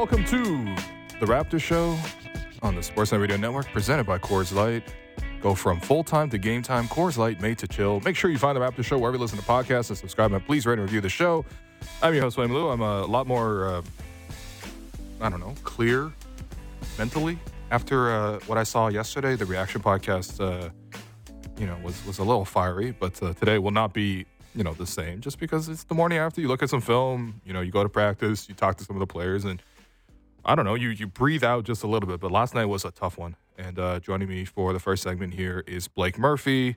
welcome to the Raptor Show on the Sportsnet Radio Network, presented by Coors Light. Go from full time to game time. Coors Light, made to chill. Make sure you find the Raptor Show wherever you listen to podcasts and subscribe. And please rate and review the show. I'm your host, Will Lou. I'm a lot more, uh, I don't know, clear mentally after uh, what I saw yesterday. The reaction podcast, uh, you know, was was a little fiery, but uh, today will not be, you know, the same. Just because it's the morning after you look at some film, you know, you go to practice, you talk to some of the players, and I don't know, you you breathe out just a little bit. But last night was a tough one. And uh, joining me for the first segment here is Blake Murphy,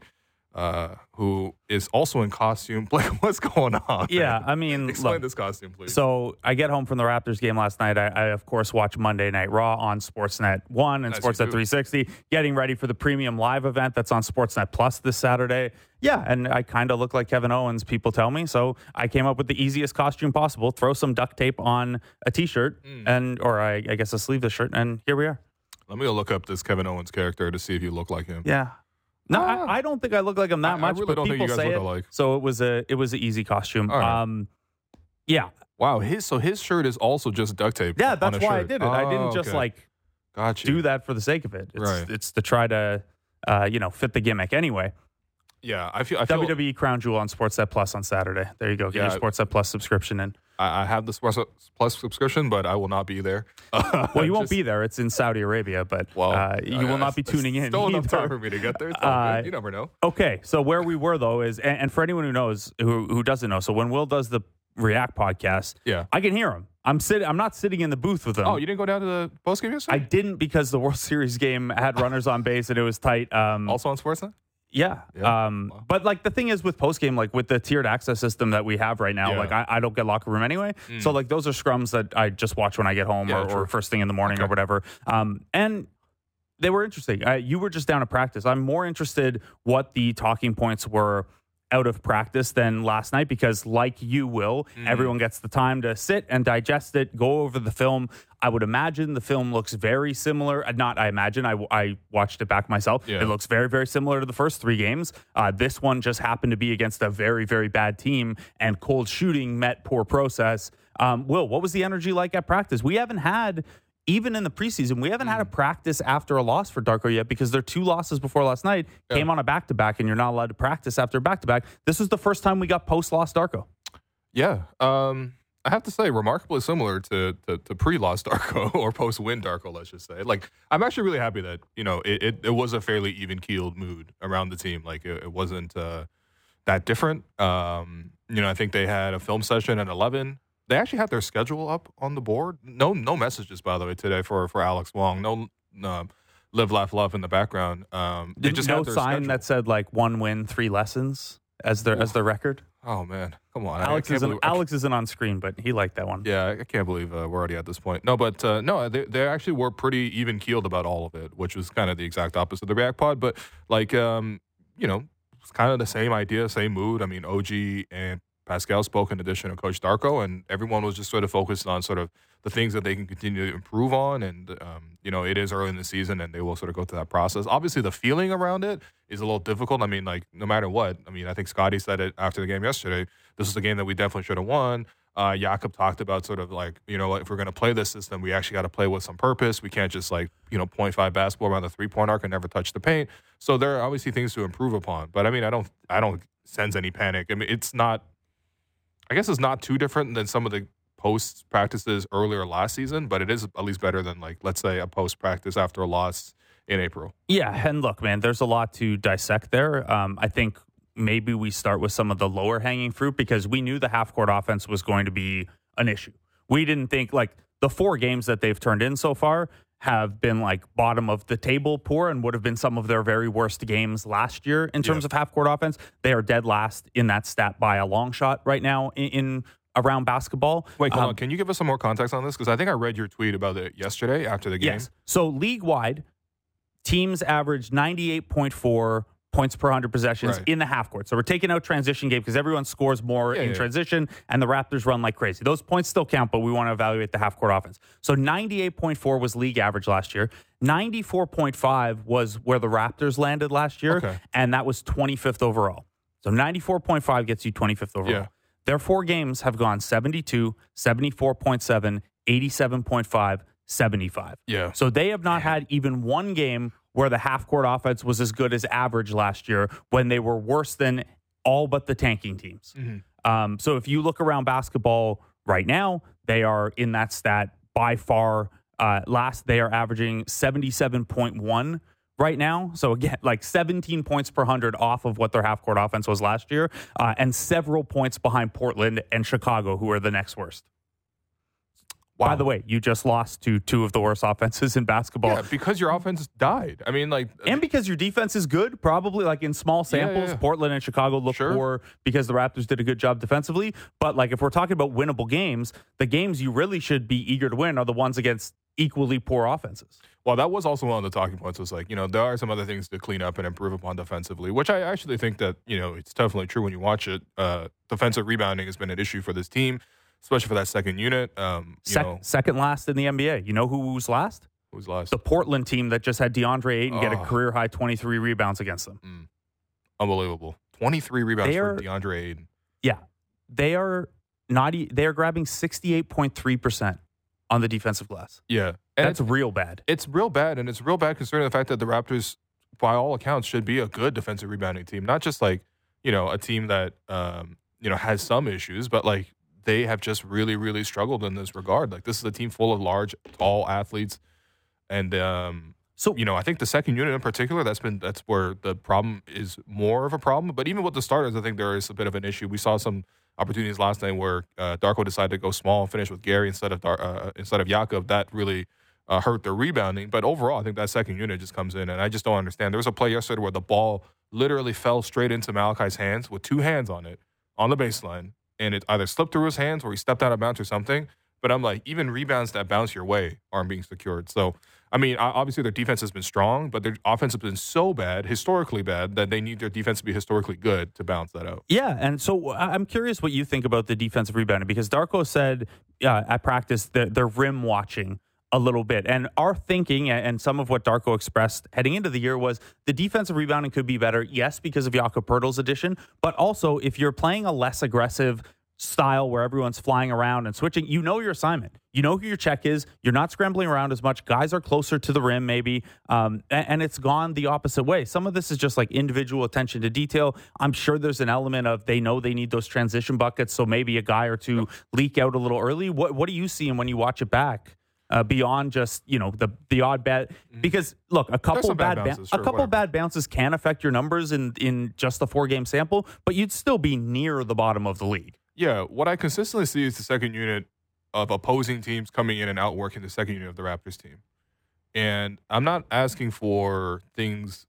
uh, who is also in costume. Blake, what's going on? Yeah, man? I mean, explain look, this costume, please. So I get home from the Raptors game last night. I, I of course watch Monday Night Raw on Sportsnet One and Sportsnet 360. Getting ready for the premium live event that's on Sportsnet Plus this Saturday. Yeah, and I kind of look like Kevin Owens. People tell me, so I came up with the easiest costume possible. Throw some duct tape on a T-shirt Hmm. and, or I, I guess a sleeveless shirt, and here we are. Let me go look up this Kevin Owens character to see if you look like him. Yeah. No, Ah. I, I don't think I look like him that I- I much, really but people you guys say it. alike. So it was a it was an easy costume. Right. Um, yeah, Wow, his so his shirt is also just duct tape. yeah, that's why I did it. I Oh, didn't just okay. like gotcha. do that for the sake of it. It's, Right. it's to try to, uh, you know, fit the gimmick. Anyway, Yeah, I feel. I feel. WWE Crown Jewel on Sportsnet Plus on Saturday. There you go. Get Yeah. your Sportsnet Plus subscription in. I, I have the Sports Plus subscription, but I will not be there. Well, you won't be there. It's in Saudi Arabia, but Well, uh, you I- will not be tuning in. Still enough time for me to get there. Uh. You never know. Okay, so where we were though is, and, and for anyone who knows, who who doesn't know, so when Will does the React podcast, Yeah. I can hear him. I'm sitting. I'm not sitting in the booth with them. Oh, you didn't go down to the post game yesterday. I didn't because the World Series game had runners on base and it was tight. Um, also on Sportsnet. Yeah. Yeah. Um, Wow. But like the thing is with post game, like with the tiered access system that we have right now, Yeah. Mm. like I, I don't get locker room anyway. So like those are scrums that I just watch when I get home Yeah, or, or first thing in the morning or whatever. Um, and they were interesting. Uh, you were just down to practice. I'm more interested what the talking points were out of practice than last night because like you will Mm. everyone gets the time to sit and digest it go over the film. I would imagine the film looks very similar. Uh, not i imagine i, I watched it back myself. Yeah. it looks very very similar to the first three games. Uh, this one just happened to be against a very very bad team and cold shooting met poor process. Um, will what was the energy like at practice? We haven't had even in the preseason, we haven't had a practice after a loss for Darko yet because their two losses before last night Yeah. came on a back to back, and you're not allowed to practice after a back to back. This was the first time we got post loss Darko. Yeah. Um, I have to say, remarkably similar to to, to pre loss Darko or post win Darko. Let's just say, like, I'm actually really happy that you know it it, it was a fairly even keeled mood around the team. Like, it, it wasn't uh, that different. Um, you know, I think they had a film session at 11. They actually had their schedule up on the board. No, no messages by the way today for for Alex Wong. No, no live, laugh, love in the background. Um, they just no had their sign schedule. that said like one win, three lessons as their as their record. Oh man, come on, Alex isn't believe- Alex isn't on screen, but he liked that one. Yeah, I can't believe uh, we're already at this point. No, but uh, no, they, they actually were pretty even keeled about all of it, which was kind of the exact opposite of the React Pod. But like, um, you know, it's kind of the same idea, same mood. I mean, OG and Pascal spoke in addition to Coach Darko, and everyone was just sort of focused on sort of the things that they can continue to improve on. And um, you know, it is early in the season, and they will sort of go through that process. Obviously, the feeling around it is a little difficult. I mean, like no matter what, I mean, I think Scottie said it after the game yesterday. This is a game that we definitely should have won. Uh, Jakob talked about sort of like, you know, if we're going to play this system, we actually got to play with some purpose. We can't just like, you know, 0.5 basketball around the three point arc and never touch the paint. So there are obviously things to improve upon. But I mean, I don't, I don't sense any panic. I mean, it's not, I guess it's not too different than some of the post practices earlier last season, but it is at least better than like, let's say a post practice after a loss in April. Yeah, and look, man, there's a lot to dissect there. Um, I think maybe we start with some of the lower hanging fruit because we knew the half court offense was going to be an issue. We didn't think like the four games that they've turned in so far have been like bottom of the table poor and would have been some of their very worst games last year in terms of half court offense. They are dead last in that stat by a long shot right now in, in around basketball. Wait, hold Um, on. Can you give us some more context on this? Because I think I read your tweet about it yesterday after the game. Yes. So league wide, teams average 98.4 points per 100 possessions Right. in the half court. So we're taking out transition game because everyone scores more Yeah, in yeah. transition and the Raptors run like crazy. Those points still count, but we want to evaluate the half court offense. So 98.4 was league average last year. 94.5 was where the Raptors landed last year, Okay. and that was 25th overall. So 94.5 gets you 25th overall. Yeah. Their four games have gone 72, 74.7, 87.5, 75. Yeah. So they have not had even one game where the half court offense was as good as average last year when they were worse than all but the tanking teams. Um, so if you look around basketball right now, they are in that stat by far uh, last. They are averaging 77.1 right now. So again, like 17 points per 100 off of what their half court offense was last year, uh, and several points behind Portland and Chicago, who are the next worst. By the way, you just lost to two of the worst offenses in basketball. Yeah, because your offense died. I mean, like, And because your defense is good, probably like in small Yeah, yeah, samples, yeah. Portland and Chicago look Sure. poor because the Raptors did a good job defensively. But like if we're talking about winnable games, the games you really should be eager to win are the ones against equally poor offenses. Well, that was also one of the talking points. Was like, you know, there are some other things to clean up and improve upon defensively, which I actually think that you know it's definitely true when you watch it. Uh, defensive rebounding has been an issue for this team, especially for that second unit. Um, you Sec- know, second last in the NBA. You know who was last? who's last? The Portland team that just had DeAndre Ayton get a Oh. career high 23 rebounds against them. Unbelievable. Twenty three rebounds They for DeAndre Ayton. Yeah. They are not they are grabbing 68.3% on the defensive glass. Yeah, and That's real bad. it's real bad, and it's real bad considering the fact that the Raptors, by all accounts, should be a good defensive rebounding team, not just like you know a team that um, you know has some issues, but like they have just really, really struggled in this regard. Like this is a team full of large, tall athletes, and um, So you know I think the second unit in particular, that's been that's where the problem is more of a problem. But even with the starters, I think there is a bit of an issue. We saw some opportunities last night where uh, Darko decided to go small and finish with Gary instead of Dar- uh, instead of Jakob. That really uh, hurt their rebounding. But overall, I think that second unit just comes in, and I just don't understand. There was a play yesterday where the ball literally fell straight into Malachi's hands with two hands on it on the baseline, and it either slipped through his hands or he stepped out of bounds or something. But I'm like, even rebounds that bounce your way aren't being secured. So, I mean, obviously their defense has been strong, but their offense has been so bad, historically bad, that they need their defense to be historically good to balance that out. Yeah, and so I- I'm curious what you think about the defensive rebounding because Darko said uh, at practice that they're rim watching a little bit, and our thinking and- and some of what Darko expressed heading into the year was the defensive rebounding could be better. Yes, because of Jakob Poeltl's addition, but also if you're playing a less aggressive style where everyone's flying around and switching, you know your assignment. You know who your check is. You're not scrambling around as much. Guys are closer to the rim, maybe, um, a- and, it's gone the opposite way. Some of this is just like individual attention to detail. I'm sure there's an element of they know they need those transition buckets, so maybe a guy or two leak out a little early. What What are you seeing when you watch it back? Uh, beyond just you know the the odd bad because look a couple Mm-hmm. bad bad, bounces, a sure, couple whatever. bad bounces can affect your numbers in in just the four game sample, but you'd still be near the bottom of the league. Yeah, what I consistently see is the second unit of opposing teams coming in and outworking the second unit of the Raptors team. And I'm not asking for things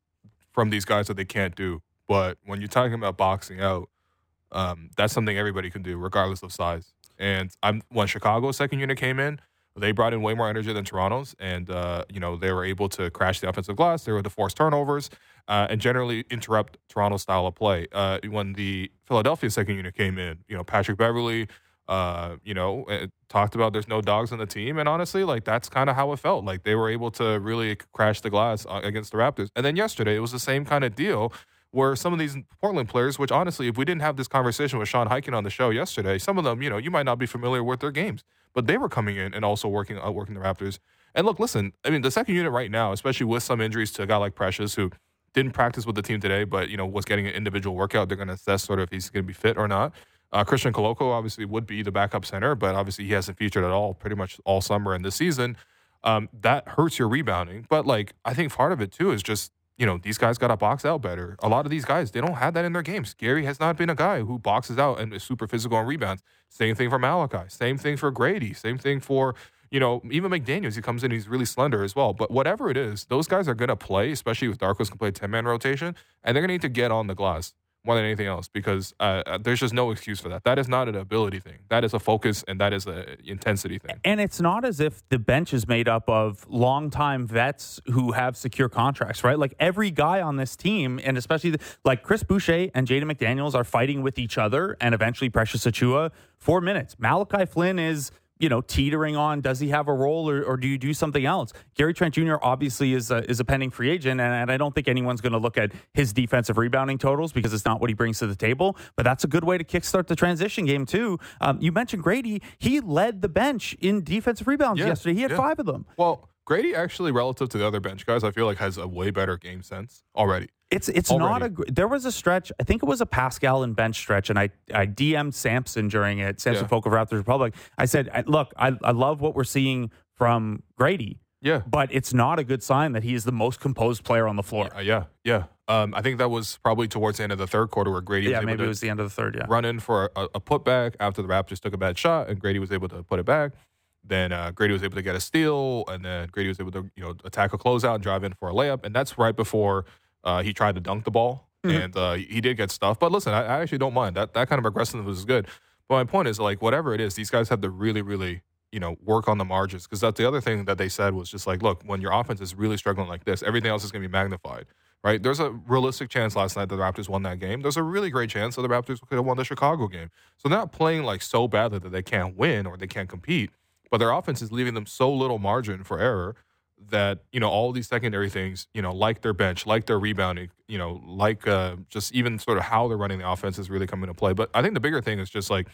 from these guys that they can't do, but when you're talking about boxing out, um, that's something everybody can do, regardless of size. And I'm when Chicago's second unit came in, they brought in way more energy than Toronto's, and uh, you know they were able to crash the offensive glass. They were to force turnovers uh, and generally interrupt Toronto's style of play. Uh, when the Philadelphia second unit came in, you know Patrick Beverley, uh, you know uh, talked about there's no dogs on the team, and honestly, like that's kind of how it felt. Like they were able to really crash the glass uh, against the Raptors. And then yesterday, it was the same kind of deal where some of these Portland players, which honestly, if we didn't have this conversation with Sean Highkin on the show yesterday, some of them, you know, you might not be familiar with their games, but they were coming in and also working outworking the Raptors. And look, listen, I mean, the second unit right now, especially with some injuries to a guy like Precious, who didn't practice with the team today, but you know was getting an individual workout. They're going to assess sort of if he's going to be fit or not. Uh, Christian Koloko obviously would be the backup center, but obviously he hasn't featured at all pretty much all summer and this season. Um, that hurts your rebounding. But like I think part of it too is just you know these guys got to box out better. A lot of these guys they don't have that in their games. Gary has not been a guy who boxes out and is super physical on rebounds. Same thing for Malachi. Same thing for Grady. Same thing for you know, even McDaniels, he comes in, he's really slender as well. But whatever it is, those guys are going to play, especially if Darko's can play 10 man rotation, and they're going to need to get on the glass more than anything else because uh, uh, there's just no excuse for that. That is not an ability thing. That is a focus and that is an intensity thing. And it's not as if the bench is made up of longtime vets who have secure contracts, right? Like every guy on this team, and especially the, like Chris Boucher and Jalen McDaniels are fighting with each other and eventually Precious Achiuwa four minutes. Malachi Flynn is, you know, teetering on does he have a role or, or do you do something else? Gary Trent Jr. obviously is a, is a pending free agent, and, and I don't think anyone's going to look at his defensive rebounding totals because it's not what he brings to the table. But that's a good way to kickstart the transition game too. Um, you mentioned Grady; he led the bench in defensive rebounds Yeah, yesterday. He had yeah. five of them. Well, Grady actually, relative to the other bench guys, I feel like has a way better game sense already. It's it's not a. There was a stretch. I think it was a Pascal and bench stretch, and I I DM'd Samson during it. Samson Yeah. Folk of Raptors Republic. I said, I, look, I I love what we're seeing from Grady, Yeah. but it's not a good sign that he is the most composed player on the floor. Uh, yeah, yeah. Um, I think that was probably towards the end of the third quarter where Grady Yeah, was able maybe it was the end of the third. Yeah. run in for a, a putback after the Raptors took a bad shot, and Grady was able to put it back. Then uh, Grady was able to get a steal, and then Grady was able to you know attack a closeout and drive in for a layup, and that's right before uh, he tried to dunk the ball, and uh, he did get stuff. But listen, I, I actually don't mind that. That kind of aggressiveness is good. But my point is like whatever it is, these guys have to really, really you know work on the margins because that's the other thing that they said was just like, look, when your offense is really struggling like this, everything else is going to be magnified. Right? There's a realistic chance last night that the Raptors won that game. There's a really great chance that the Raptors could have won the Chicago game. So they're not playing like so badly that they can't win or they can't compete, but their offense is leaving them so little margin for error that you know all these secondary things, you know, like their bench, like their rebounding, you know, like uh, just even sort of how they're running the offense is really coming to play. But I think the bigger thing is just like,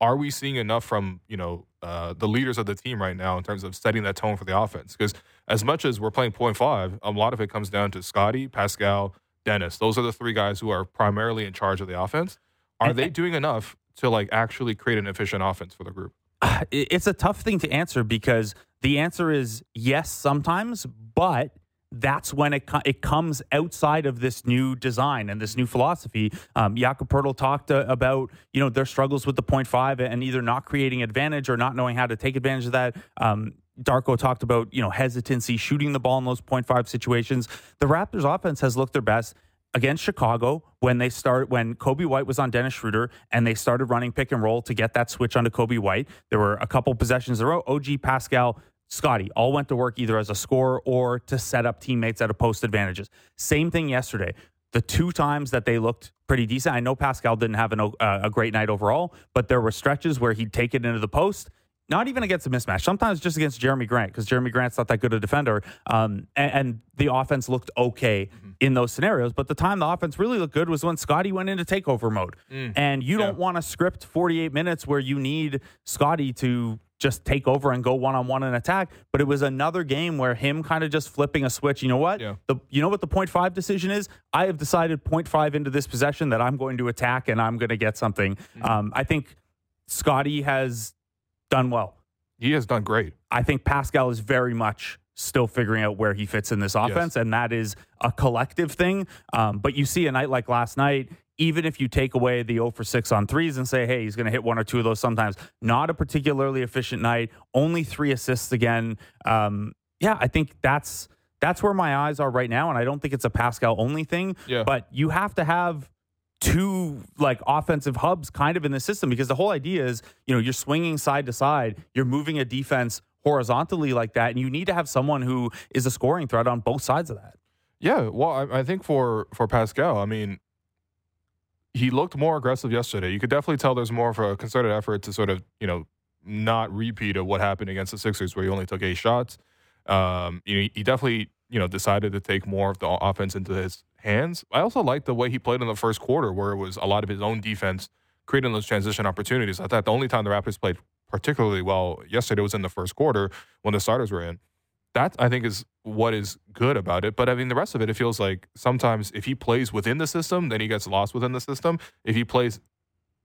are we seeing enough from you know uh, the leaders of the team right now in terms of setting that tone for the offense? Because as much as we're playing point five, a lot of it comes down to Scottie, Pascal, Dennis. Those are the three guys who are primarily in charge of the offense. Are they doing enough to like actually create an efficient offense for the group? it's a tough thing to answer because the answer is yes sometimes, but that's when it it comes outside of this new design and this new philosophy. Um, Jakob Poeltl talked uh, about you know their struggles with the point five and either not creating advantage or not knowing how to take advantage of that. Um, Darko talked about you know hesitancy shooting the ball in those point five situations. The Raptors offense has looked their best against Chicago when they start when Coby White was on Dennis Schröder and they started running pick and roll to get that switch onto Coby White. There were a couple possessions in a row. OG Pascal. Scottie all went to work either as a scorer or to set up teammates at a post advantages. Same thing yesterday. The two times that they looked pretty decent. I know Pascal didn't have an, uh, a great night overall, but there were stretches where he'd take it into the post not even against a mismatch. Sometimes just against Jerami Grant because Jerami Grant's not that good a defender. Um, and, and the offense looked okay in those scenarios. But the time the offense really looked good was when Scottie went into takeover mode. And you don't want to script 48 minutes where you need Scottie to just take over and go one on one and attack. But it was another game where him kind of just flipping a switch. You know what? Yeah. The you know what the point five decision is? I have decided point five into this possession that I'm going to attack and I'm going to get something. Um, I think Scottie has done well. He has done great. I think Pascal is very much still figuring out where he fits in this offense, and that is a collective thing. Um, but you see a night like last night, even if you take away the 0 for 6 on threes and say, hey, he's going to hit one or two of those sometimes, not a particularly efficient night, only three assists again. Um, yeah, I think that's that's where my eyes are right now, and I don't think it's a Pascal only thing. Yeah. But you have to have two like offensive hubs kind of in the system because the whole idea is you know you're swinging side to side you're moving a defense horizontally like that and you need to have someone who is a scoring threat on both sides of that Yeah, well, I, I think for for Pascal, I mean, he looked more aggressive yesterday. You could definitely tell there's more of a concerted effort to sort of you know not repeat of what happened against the Sixers, where he only took eight shots. Um, you know, he definitely you know decided to take more of the offense into his hands. I also liked the way he played in the first quarter, where it was a lot of his own defense creating those transition opportunities. I thought the only time the Raptors played particularly well yesterday was in the first quarter when the starters were in that I think is what is good about it. But I mean, the rest of it, it feels like sometimes if he plays within the system, then he gets lost within the system. If he plays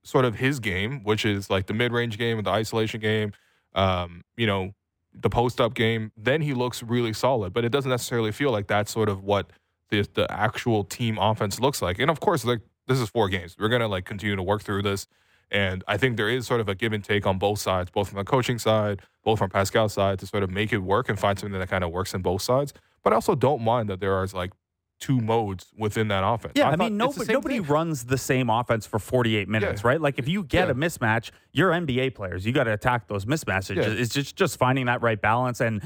sort of his game, which is like the mid range game and the isolation game, um, you know, the post up game, then he looks really solid. But it doesn't necessarily feel like that's sort of what the the actual team offense looks like. And of course, like this is four games. We're gonna like continue to work through this. And I think there is sort of a give and take on both sides, both from the coaching side, both from Pascal's side, to sort of make it work and find something that kind of works in both sides. But I also don't mind that there are like two modes within that offense. yeah i, thought mean nobody, nobody thing. runs the same offense for 48 minutes Yeah. right like if you get Yeah. a mismatch you're nba players you got to attack those mismatches Yeah. it's just just finding that right balance and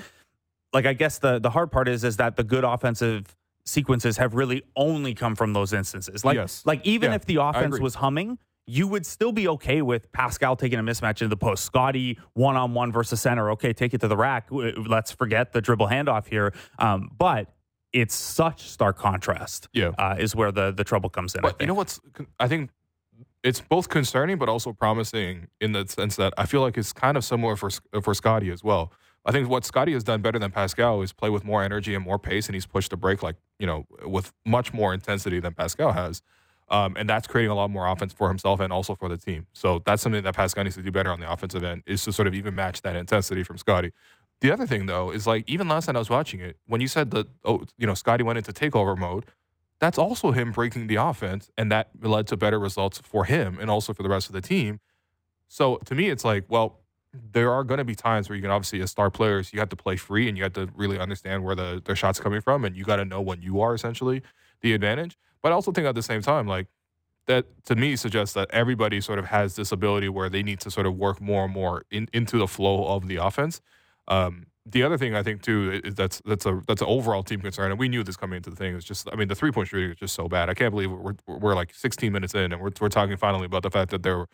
like i guess the the hard part is is that the good offensive sequences have really only come from those instances like Yes. like even if the offense was humming you would still be okay with Pascal taking a mismatch into the post. Scottie one on one versus center. Okay, take it to the rack. Let's forget the dribble handoff here. Um, but it's such stark contrast. Yeah, uh, is where the the trouble comes in. But you know what's? I think it's both concerning but also promising in the sense that I feel like it's kind of similar for for Scottie as well. I think what Scottie has done better than Pascal is play with more energy and more pace, and he's pushed the break like you know with much more intensity than Pascal has. Um, and that's creating a lot more offense for himself and also for the team. So that's something that Pascal needs to do better on the offensive end is to sort of even match that intensity from Scottie. The other thing though is like even last night I was watching it when you said that oh you know Scottie went into takeover mode, that's also him breaking the offense, and that led to better results for him and also for the rest of the team. So to me, it's like well there are going to be times where you can obviously as star players you have to play free and you have to really understand where the their shots coming from and you got to know when you are essentially the advantage but i also think at the same time like that to me suggests that everybody sort of has this ability where they need to sort of work more and more in, into the flow of the offense um, the other thing I think too is that's that's a that's an overall team concern, and we knew this coming into the thing. It's just I mean the three point shooting is just so bad. I can't believe we're we're like 16 minutes in, and we're we're talking finally about the fact that they're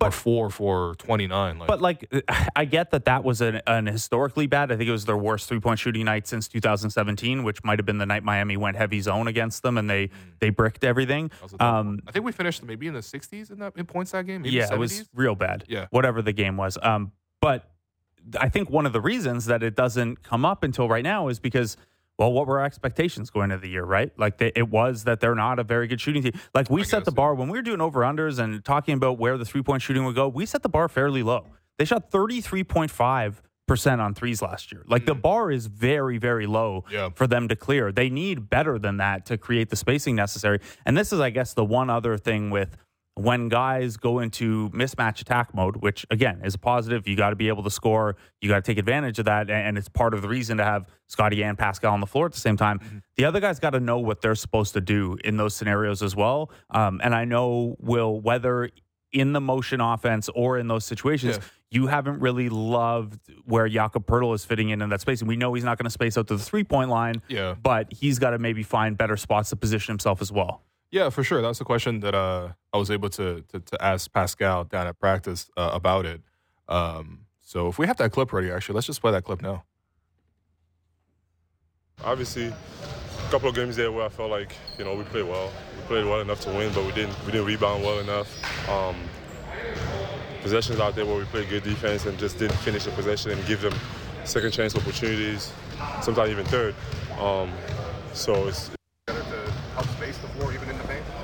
but four for 29. Like. But like, I get that that was an, an, historically bad. I think it was their worst three point shooting night since 2017, which might have been the night Miami went heavy zone against them and they mm. they bricked everything. Um, I think we finished maybe in the 60s in that in points that game. yeah, 70s? it was real bad. Yeah, whatever the game was. Um, but I think one of the reasons that it doesn't come up until right now is because well, what were our expectations going into the year, right? Like they, it was that they're not a very good shooting team. Like we I set the bar when we were doing over unders and talking about where the three point shooting would go. We set the bar fairly low. They shot thirty three point five percent on threes last year. Like mm. the bar is very, very low yeah. for them to clear. They need better than that to create the spacing necessary. And this is, I guess, the one other thing with when guys go into mismatch attack mode, which again is a positive, you got to be able to score. You got to take advantage of that, and it's part of the reason to have Scottie and Pascal on the floor at the same time. Mm-hmm. The other guys got to know what they're supposed to do in those scenarios as well. Um, and I know will whether in the motion offense or in those situations. Yeah. You haven't really loved where Jakob Poeltl is fitting in in that space, and we know he's not going to space out to the three point line. Yeah, but he's got to maybe find better spots to position himself as well. Yeah, for sure. That's the question that uh, I was able to, to, to ask Pascal down at practice uh, about it. Um, so if we have that clip ready, actually, let's just play that clip now. Obviously, a couple of games there where I felt like you know we played well. We played well enough to win, but we didn't we didn't rebound well enough. Um, possessions out there where we played good defense and just didn't finish the possession and give them second chance opportunities, sometimes even third. Um, so it's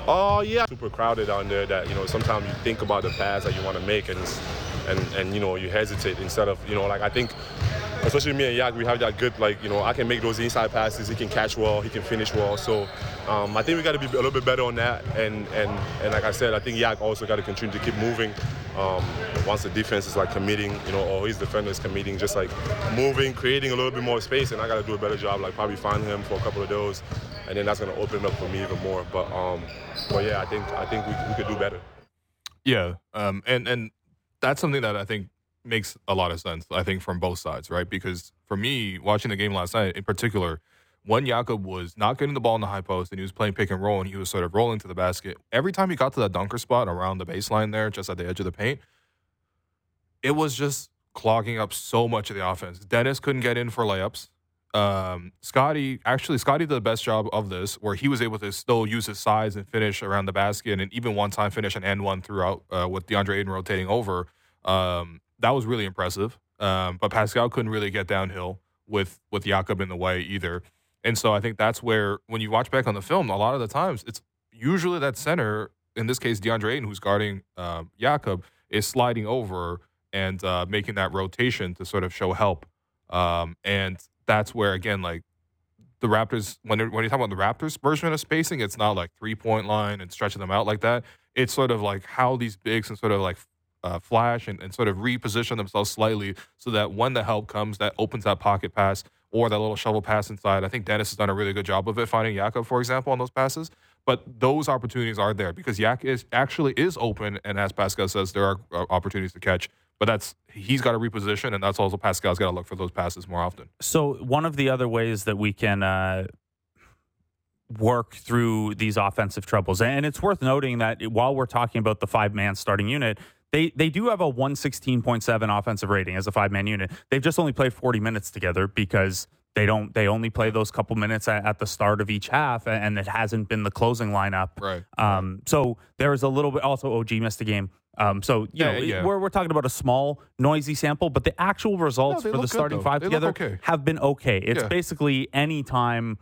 Oh yeah, super crowded on there. That you know sometimes you think about the pass that you want to make and and and you know you hesitate instead of you know like I think especially me and Yak, we have that good like you know I can make those inside passes. He can catch well. He can finish well. So um, I think we got to be a little bit better on that. And and and like I said, I think Yak also got to continue to keep moving. Um, once the defense is like committing, you know, or his defender is committing, just like moving, creating a little bit more space, and I got to do a better job, like probably find him for a couple of those, and then that's going to open it up for me even more. But um, but yeah, I think I think we, we could do better. Yeah, um, and and that's something that I think makes a lot of sense. I think from both sides, right? Because for me, watching the game last night, in particular, when Jakob was not getting the ball in the high post and he was playing pick and roll and he was sort of rolling to the basket, every time he got to that dunker spot around the baseline there, just at the edge of the paint, it was just clogging up so much of the offense. Dennis couldn't get in for layups um, Scottie actually Scottie did the best job of this, where he was able to still use his size and finish around the basket, and even one time finish an end one throughout uh, with DeAndre Ayton rotating over. Um, that was really impressive. Um, but Pascal couldn't really get downhill with with Jakob in the way either, and so I think that's where when you watch back on the film, a lot of the times it's usually that center, in this case DeAndre Ayton, who's guarding uh, Jakob, is sliding over and uh, making that rotation to sort of show help. Um, and that's where again, like the Raptors, when when you talk about the Raptors version of spacing, it's not like three point line and stretching them out like that. It's sort of like how these bigs and sort of like uh, flash and, and sort of reposition themselves slightly so that when the help comes, that opens that pocket pass or that little shovel pass inside. I think Dennis has done a really good job of it, finding Jakob, for example, on those passes. But those opportunities are there because Yak is actually is open, and as Pascal says, there are uh, opportunities to catch. But that's he's got to reposition, and that's also Pascal's got to look for those passes more often. So one of the other ways that we can uh, work through these offensive troubles. And it's worth noting that while we're talking about the five man starting unit, they they do have a 116.7 offensive rating as a five man unit. They've just only played 40 minutes together because they don't they only play those couple minutes at, at the start of each half and it hasn't been the closing lineup. Right. Um so there is a little bit also OG missed a game. Um, so you Yeah, know yeah. we're we're talking about a small noisy sample, but the actual results they for the good, starting five They together okay. have been okay. It's Yeah. basically any time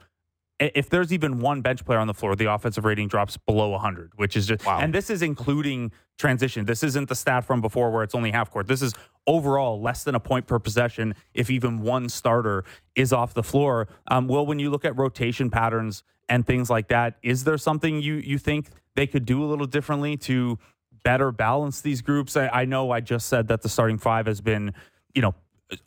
if there's even one bench player on the floor, the offensive rating drops below 100, which is just Wow. and this is including transition. This isn't the stat from before where it's only half court. This is overall less than a point per possession if even one starter is off the floor. Um, well, when you look at rotation patterns and things like that, is there something you you think they could do a little differently to better balance these groups? I, I know I just said that the starting five has been, you know,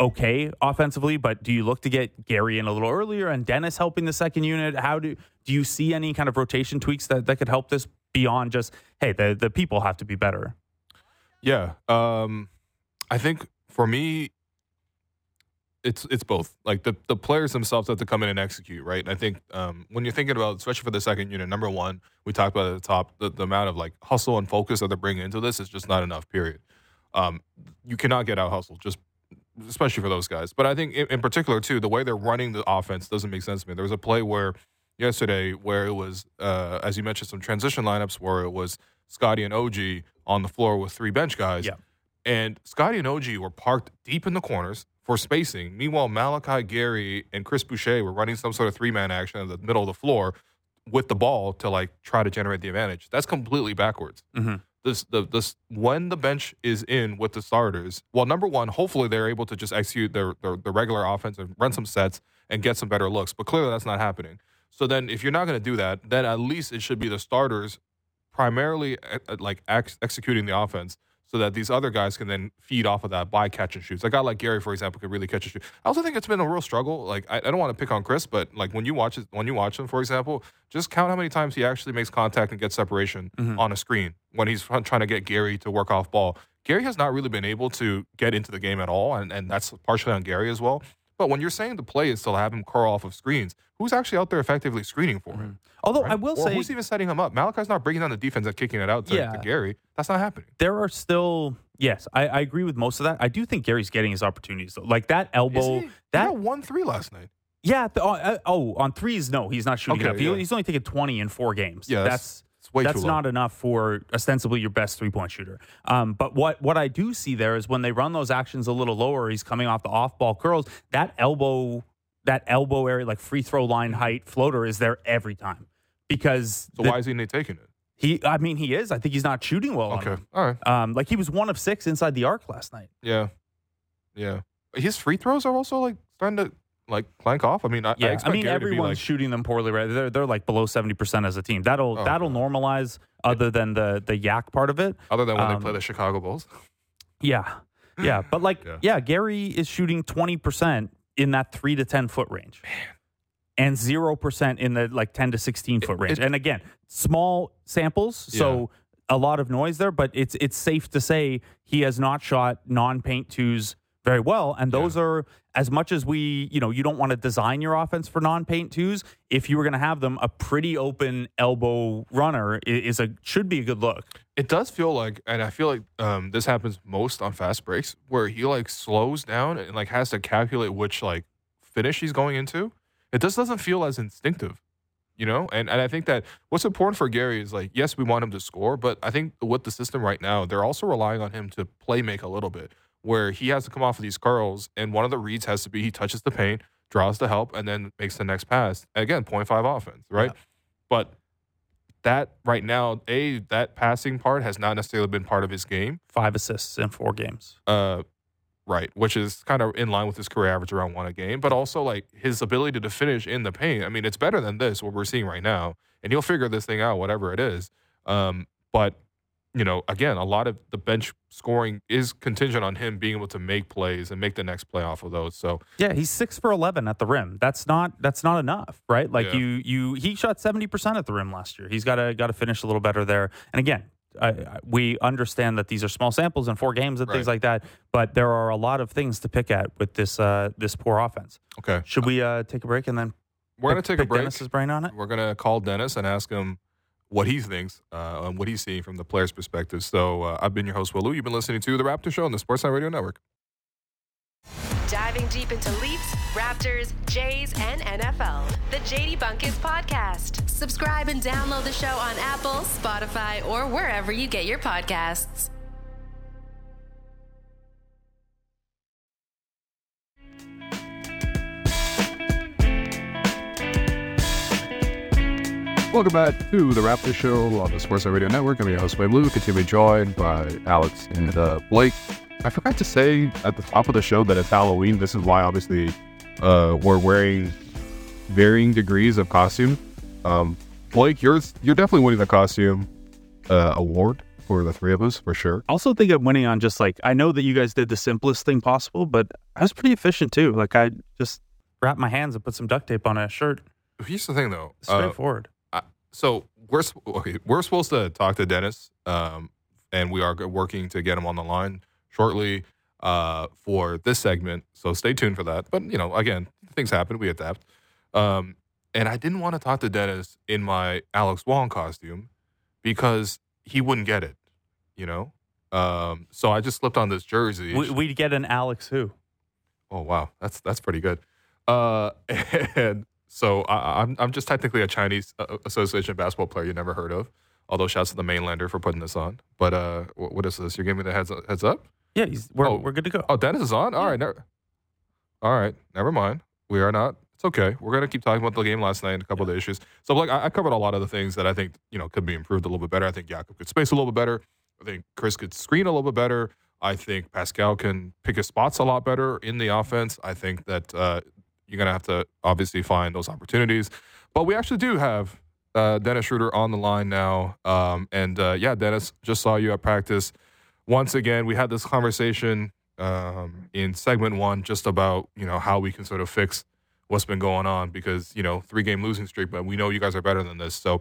okay offensively, but do you look to get Gary in a little earlier and Dennis helping the second unit? How do do you see any kind of rotation tweaks that, that could help this beyond just hey the the people have to be better? Yeah. Um, I think for me, it's it's both. Like the the players themselves have to come in and execute, right? And I think um, when you're thinking about, especially for the second unit, number one, we talked about at the top, the, the amount of like hustle and focus that they're bringing into this is just not enough. Period. Um, you cannot get out hustled, just especially for those guys. But I think in, in particular too, the way they're running the offense doesn't make sense to me. There was a play where yesterday where it was, uh, as you mentioned, some transition lineups where it was Scottie and OG on the floor with three bench guys. Yeah. And Scottie and OG were parked deep in the corners for spacing. Meanwhile, Malachi, Gary, and Chris Boucher were running some sort of three man action in the middle of the floor with the ball to like try to generate the advantage. That's completely backwards. Mhm. This the this when the bench is in with the starters. Well, number one, hopefully they're able to just execute their their, their regular offense and run some sets and get some better looks. But clearly that's not happening. So then, if you're not going to do that, then at least it should be the starters primarily uh, like ex- executing the offense so that these other guys can then feed off of that by catch and shoots. A guy like Gary, for example, could really catch and shoot. I also think it's been a real struggle. Like I, I don't want to pick on Chris, but like when you watch it, when you watch him, for example, just count how many times he actually makes contact and gets separation mm-hmm. on a screen when he's trying to get Gary to work off ball. Gary has not really been able to get into the game at all, and, and that's partially on Gary as well. But when you're saying the play is to have him curl off of screens, who's actually out there effectively screening for him? Although right? I will or say who's even setting him up? Malachi's not breaking down the defense and kicking it out to, Yeah. to Gary. That's not happening. there are still yes, I, I agree with most of that. I do think Gary's getting his opportunities though. Like that elbow, that one three last night. yeah. The, uh, oh, on threes, no, he's not shooting Okay. He- yeah. he's only taken twenty in four games. Yeah, that's- that's It's way that's not enough for ostensibly your best three point shooter. Um, but what what I do see there is when they run those actions a little lower, he's coming off the off ball curls. That elbow, that elbow area, like free throw line height floater, is there every time because So the- why isn't he not taking it? he? I mean, he is. I think he's not shooting well. Okay, all right, Um, like he was one of six inside the arc last night. yeah, yeah. His free throws are also like starting to like clank off. I mean, I, I Yeah, I, expect mean Gary everyone's like, shooting them poorly. Right, they're they're like below seventy percent as a team. That'll Oh, that'll God. normalize. Other than the the yak part of it, other than when um, they play the Chicago Bulls. yeah, yeah. But like, Yeah. yeah, Gary is shooting twenty percent in that three to ten foot range, and zero percent in the like ten to sixteen foot range. it- and again, small samples, so a lot of noise there. But it's it's safe to say he has not shot non paint twos very well, and those are as much as we, you know, you don't want to design your offense for non-paint twos. If you were going to have them, a pretty open elbow runner is a should be a good look. It does feel like, and I feel like um, this happens most on fast breaks, where he like slows down and like has to calculate which like finish he's going into. It just doesn't feel as instinctive, you know. And and I think that what's important for Gary is like, yes, we want him to score, but I think with the system right now, they're also relying on him to play make a little bit, where he has to come off of these curls, and one of the reads has to be he touches the paint, draws the help, and then makes the next pass. Again, 0.5 offense, right? But that right now, a that passing part has not necessarily been part of his game, Five assists in four games. uh, right? Which is kind of in line with his career average around one a game, but also like his ability to finish in the paint. I mean, it's better than this what we're seeing right now, and he'll figure this thing out, whatever it is. Um, but you know, again, a lot of the bench scoring is contingent on him being able to make plays and make the next play off of those. So Yeah, he's six for eleven at the rim. That's not that's not enough, right? Like Yeah. you you he shot seventy percent at the rim last year. He's got to got to finish a little better there. And again, I, I, we understand that these are small samples and four games and things like that, but there are a lot of things to pick at with this uh, this poor offense. okay, Should we uh, take a break and then we're gonna Pick- take a break. Dennis's brain on it. We're gonna call Dennis and ask him what he thinks uh, and what he's seeing from the player's perspective. So uh, I've been your host, Will Lou. You've been listening to the Raptor Show on the Sportsnet Radio Network. Diving deep into Leafs, Raptors, Jays, and NFL. The JD Bunkis Podcast. Subscribe and download the show on Apple, Spotify, or wherever you get your podcasts. Welcome back to the Raptor Show on the Sports Radio Network. I'm your host, Wade Blue, continuing joined by Alex and uh, Blake. I forgot to say at the top of the show that it's Halloween. This is why, obviously, uh, we're wearing varying degrees of costume. Um, Blake, you're you're definitely winning the costume uh, award for the three of us for sure. I also think I'm winning on just like I know that you guys did the simplest thing possible, but I was pretty efficient too. Like I just wrapped my hands and put some duct tape on a shirt. Here's the thing, though. Uh, Straightforward. So we're okay, we're supposed to talk to Dennis, um, and we are working to get him on the line shortly uh, for this segment. So stay tuned for that. But you know, again, things happen. We adapt. Um, and I didn't want to talk to Dennis in my Alex Wong costume because he wouldn't get it. You know. Um, so I just slipped on this jersey. we, we'd get an Alex who. Oh wow, that's that's pretty good. Uh, and so I, I'm I'm just technically a Chinese uh, Association basketball player you never heard of. Although shouts to the mainlander for putting this on. But uh, wh- what is this? You're giving me the heads heads up? Yeah, he's, we're, Oh. we're good to go. Oh, Dennis is on. All right, never. All right, never mind. We are not. It's okay. We're gonna keep talking about the game last night and a couple of the issues. So like I, I covered a lot of the things that I think you know could be improved a little bit better. I think Jakob could space a little bit better. I think Chris could screen a little bit better. I think Pascal can pick his spots a lot better in the offense. I think that uh, you're gonna have to obviously find those opportunities. But we actually do have uh, Dennis Schröder on the line now. Um, and uh, yeah, Dennis, just saw you at practice. Once again, we had this conversation um, in segment one just about you know how we can sort of fix what's been going on because you know three game losing streak, but we know you guys are better than this. So,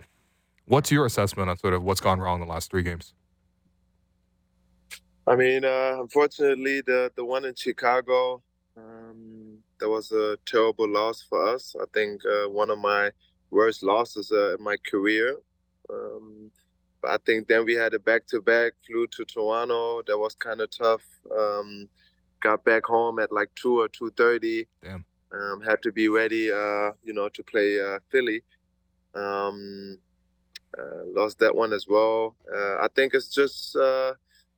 what's your assessment on sort of what's gone wrong in the last three games? I mean, uh, unfortunately, the the one in Chicago, um, that was a terrible loss for us. I think uh, one of my worst losses uh, in my career. Um, but I think then we had a back to back, flew to Toronto. That was kind of tough. Um, got back home at like two or two thirty. Damn. Um, had to be ready, uh, you know, to play uh, Philly. Um, uh, lost that one as well. Uh, I think it's just. Uh,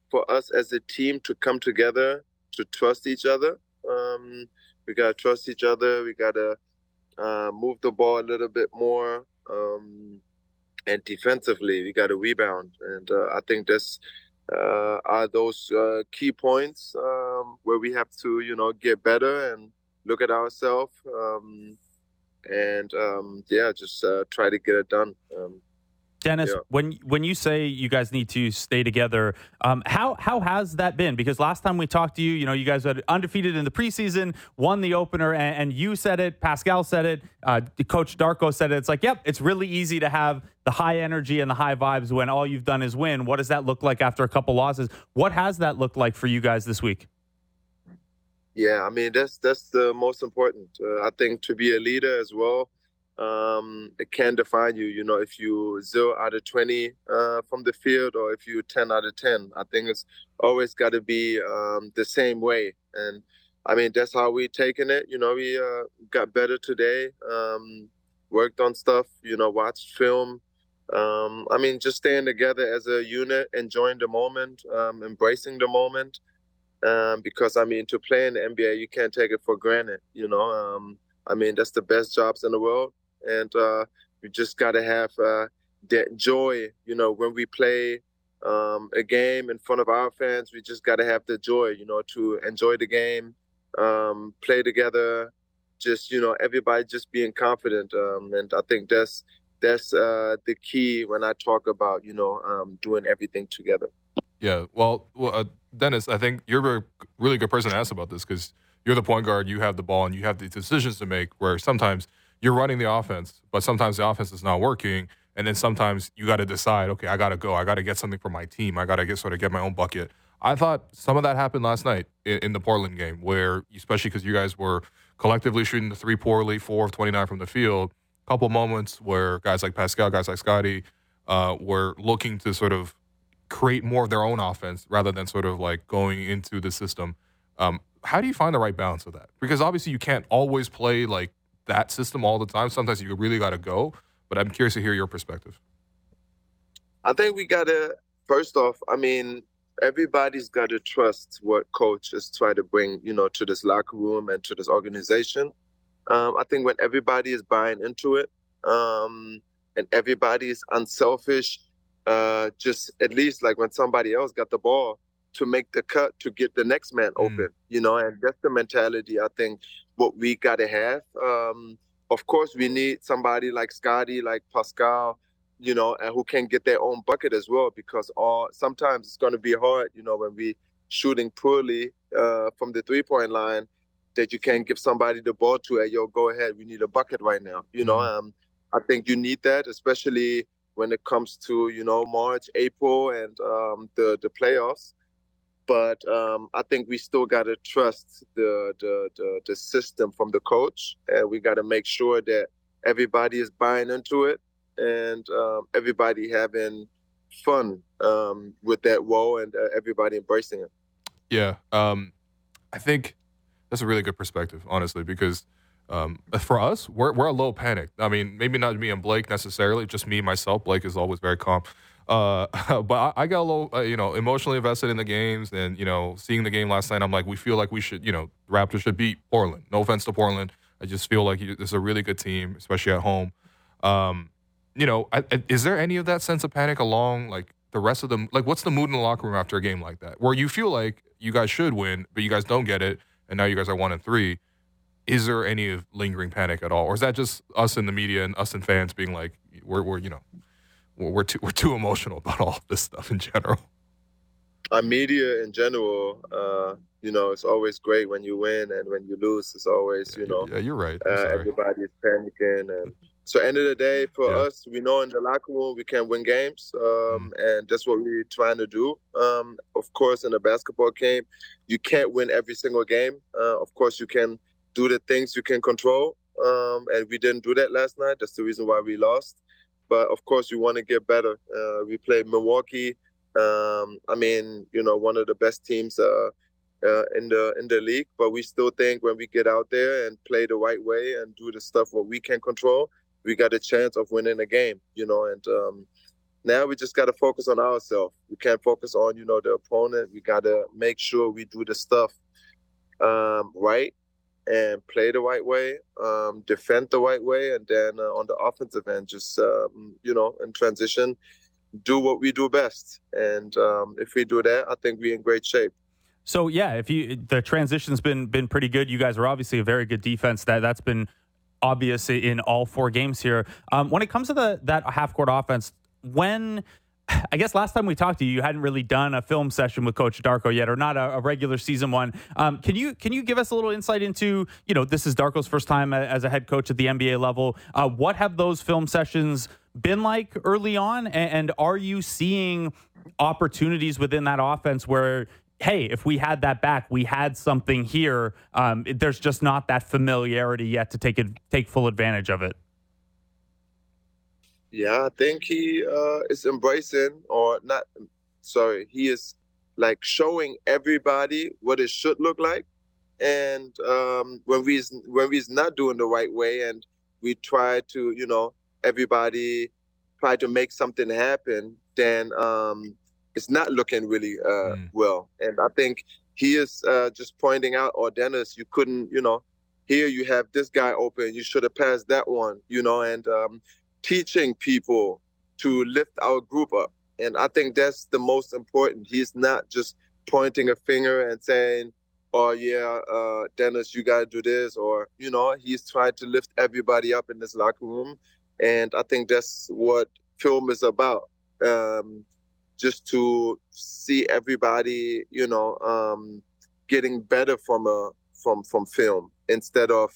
for us as a team to come together to trust each other. Um, we gotta trust each other. We gotta uh, move the ball a little bit more, um, and defensively we gotta rebound. And uh, I think this uh, are those uh, key points um, where we have to, you know, get better and look at ourselves. Um, and um, yeah, just uh, try to get it done. Dennis, Yeah. when when you say you guys need to stay together, um, how how has that been? Because last time we talked to you, you know, you guys had undefeated in the preseason, won the opener, and, and you said it, Pascal said it, uh, Coach Darko said it. It's like, yep, it's really easy to have the high energy and the high vibes when all you've done is win. What does that look like after a couple losses? What has that looked like for you guys this week? Yeah, I mean that's that's the most important. Uh, I think to be a leader as well, um, it can define you. You know, if you zero out of twenty uh, from the field, or if you ten out of ten. I think it's always got to be um, the same way. And I mean that's how we taken it. You know, we uh, got better today. Um, worked on stuff. You know, watched film. Um, I mean, just staying together as a unit, enjoying the moment, um, embracing the moment um, because I mean to play in the NBA you can't take it for granted. You know, I mean that's the best jobs in the world, and uh, you just got to have uh, that joy. You know, when we play um, a game in front of our fans, we just got to have the joy. You know, to enjoy the game, um, play together, just you know everybody just being confident, um, and I think that's that's uh, the key when I talk about you know um, doing everything together. Yeah, well, well uh, Dennis, I think you're a really good person to ask about this because you're the point guard, you have the ball, and you have the decisions to make. Where sometimes you're running the offense, but sometimes the offense is not working, and then sometimes you got to decide, okay, I got to go, I got to get something for my team, I got to get sort of get my own bucket. I thought some of that happened last night in, in the Portland game, where especially because you guys were collectively shooting the three poorly, four of 29 from the field. A couple moments where guys like Pascal, guys like Scottie uh, were looking to sort of create more of their own offense rather than sort of like going into the system. Um, how do you find the right balance of that? Because obviously you can't always play like that system all the time. Sometimes you really got to go. But I'm curious to hear your perspective. I think we got to first off. I mean, everybody's got to trust what coach is trying to bring, you know, to this locker room and to this organization. Um, I think when everybody is buying into it, um, and everybody is unselfish, uh, just at least like when somebody else got the ball to make the cut to get the next man mm. open, mm. you know, and that's the mentality I think what we got to have. Um, of course, we need somebody like Scottie, like Pascal, you know, and who can get their own bucket as well. Because all sometimes it's going to be hard, you know, when we shooting poorly uh, from the three point line, that you can't give somebody the ball to. Hey, yo, go ahead. We need a bucket right now. You know, mm-hmm. um, I think you need that, especially when it comes to you know March, April, and um, the the playoffs. But um, I think we still got to trust the, the, the the system from the coach, and we got to make sure that everybody is buying into it and um, everybody having fun um, with that role and uh, everybody embracing it. Yeah, um, I think that's a really good perspective, honestly, because um, for us, we're we're a little panicked. I mean, maybe not me and Blake necessarily, just me myself. Blake is always very calm. Uh, but I, I, got a little, uh, you know, emotionally invested in the games, and you know, seeing the game last night, I'm like, we feel like we should, you know, Raptors should beat Portland. No offense to Portland, I just feel like this is a really good team, especially at home. Um, you know, I, I, is there any of that sense of panic along like the rest of them? Like, what's the mood in the locker room after a game like that, where you feel like you guys should win, but you guys don't get it, and now you guys are one and three? Is there any lingering panic at all, or is that just us in the media and us and fans being like, we're, we're you know, we're, too we're too emotional about all this stuff in general? Our media in general, uh, you know, it's always great when you win, and when you lose, it's always, you know, yeah, you're right. Uh, everybody is panicking and so end of the day, for yeah. us, we know in the locker room we can win games, um, mm. and that's what we're trying to do. Um, of course, in a basketball game, you can't win every single game. Uh, of course, you can do the things you can control, um, and we didn't do that last night. That's the reason why we lost. But of course, we want to get better. Uh, we played Milwaukee. Um, I mean, you know, one of the best teams. Uh, uh, in the in the league. But we still think when we get out there and play the right way and do the stuff what we can control, we got a chance of winning a game, you know, and um, now we just got to focus on ourselves. We can't focus on, you know, the opponent. We got to make sure we do the stuff um, right and play the right way, um, defend the right way, and then uh, on the offensive end, just um, you know, in transition, do what we do best. And um, if we do that, I think we're in great shape. So yeah, if you the transition's been been pretty good. You guys are obviously a very good defense. That that's been obvious in all four games here. Um, when it comes to the that half court offense, when I guess last time we talked to you, you hadn't really done a film session with Coach Darko yet, or not a, a regular season one. Um, can you can you give us a little insight into you know this is Darko's first time as a head coach at the NBA level? Uh, what have those film sessions been like early on, and, and are you seeing opportunities within that offense where hey, if we had that back, we had something here. Um, there's just not that familiarity yet to take it, take full advantage of it. Yeah, I think he uh, is embracing, or not. Sorry, he is like showing everybody what it should look like. And um, when we when we's not doing the right way, and we try to, you know, everybody try to make something happen, then um, it's not looking really uh, mm. well. And I think he is uh, just pointing out, or oh, Dennis, you couldn't, you know, here you have this guy open, you should have passed that one, you know, and um, teaching people to lift our group up. And I think that's the most important. He's not just pointing a finger and saying, oh, yeah, uh, Dennis, you got to do this, or, you know, he's trying to lift everybody up in this locker room. And I think that's what film is about. Um, just to see everybody, you know, um, getting better from a from from film instead of,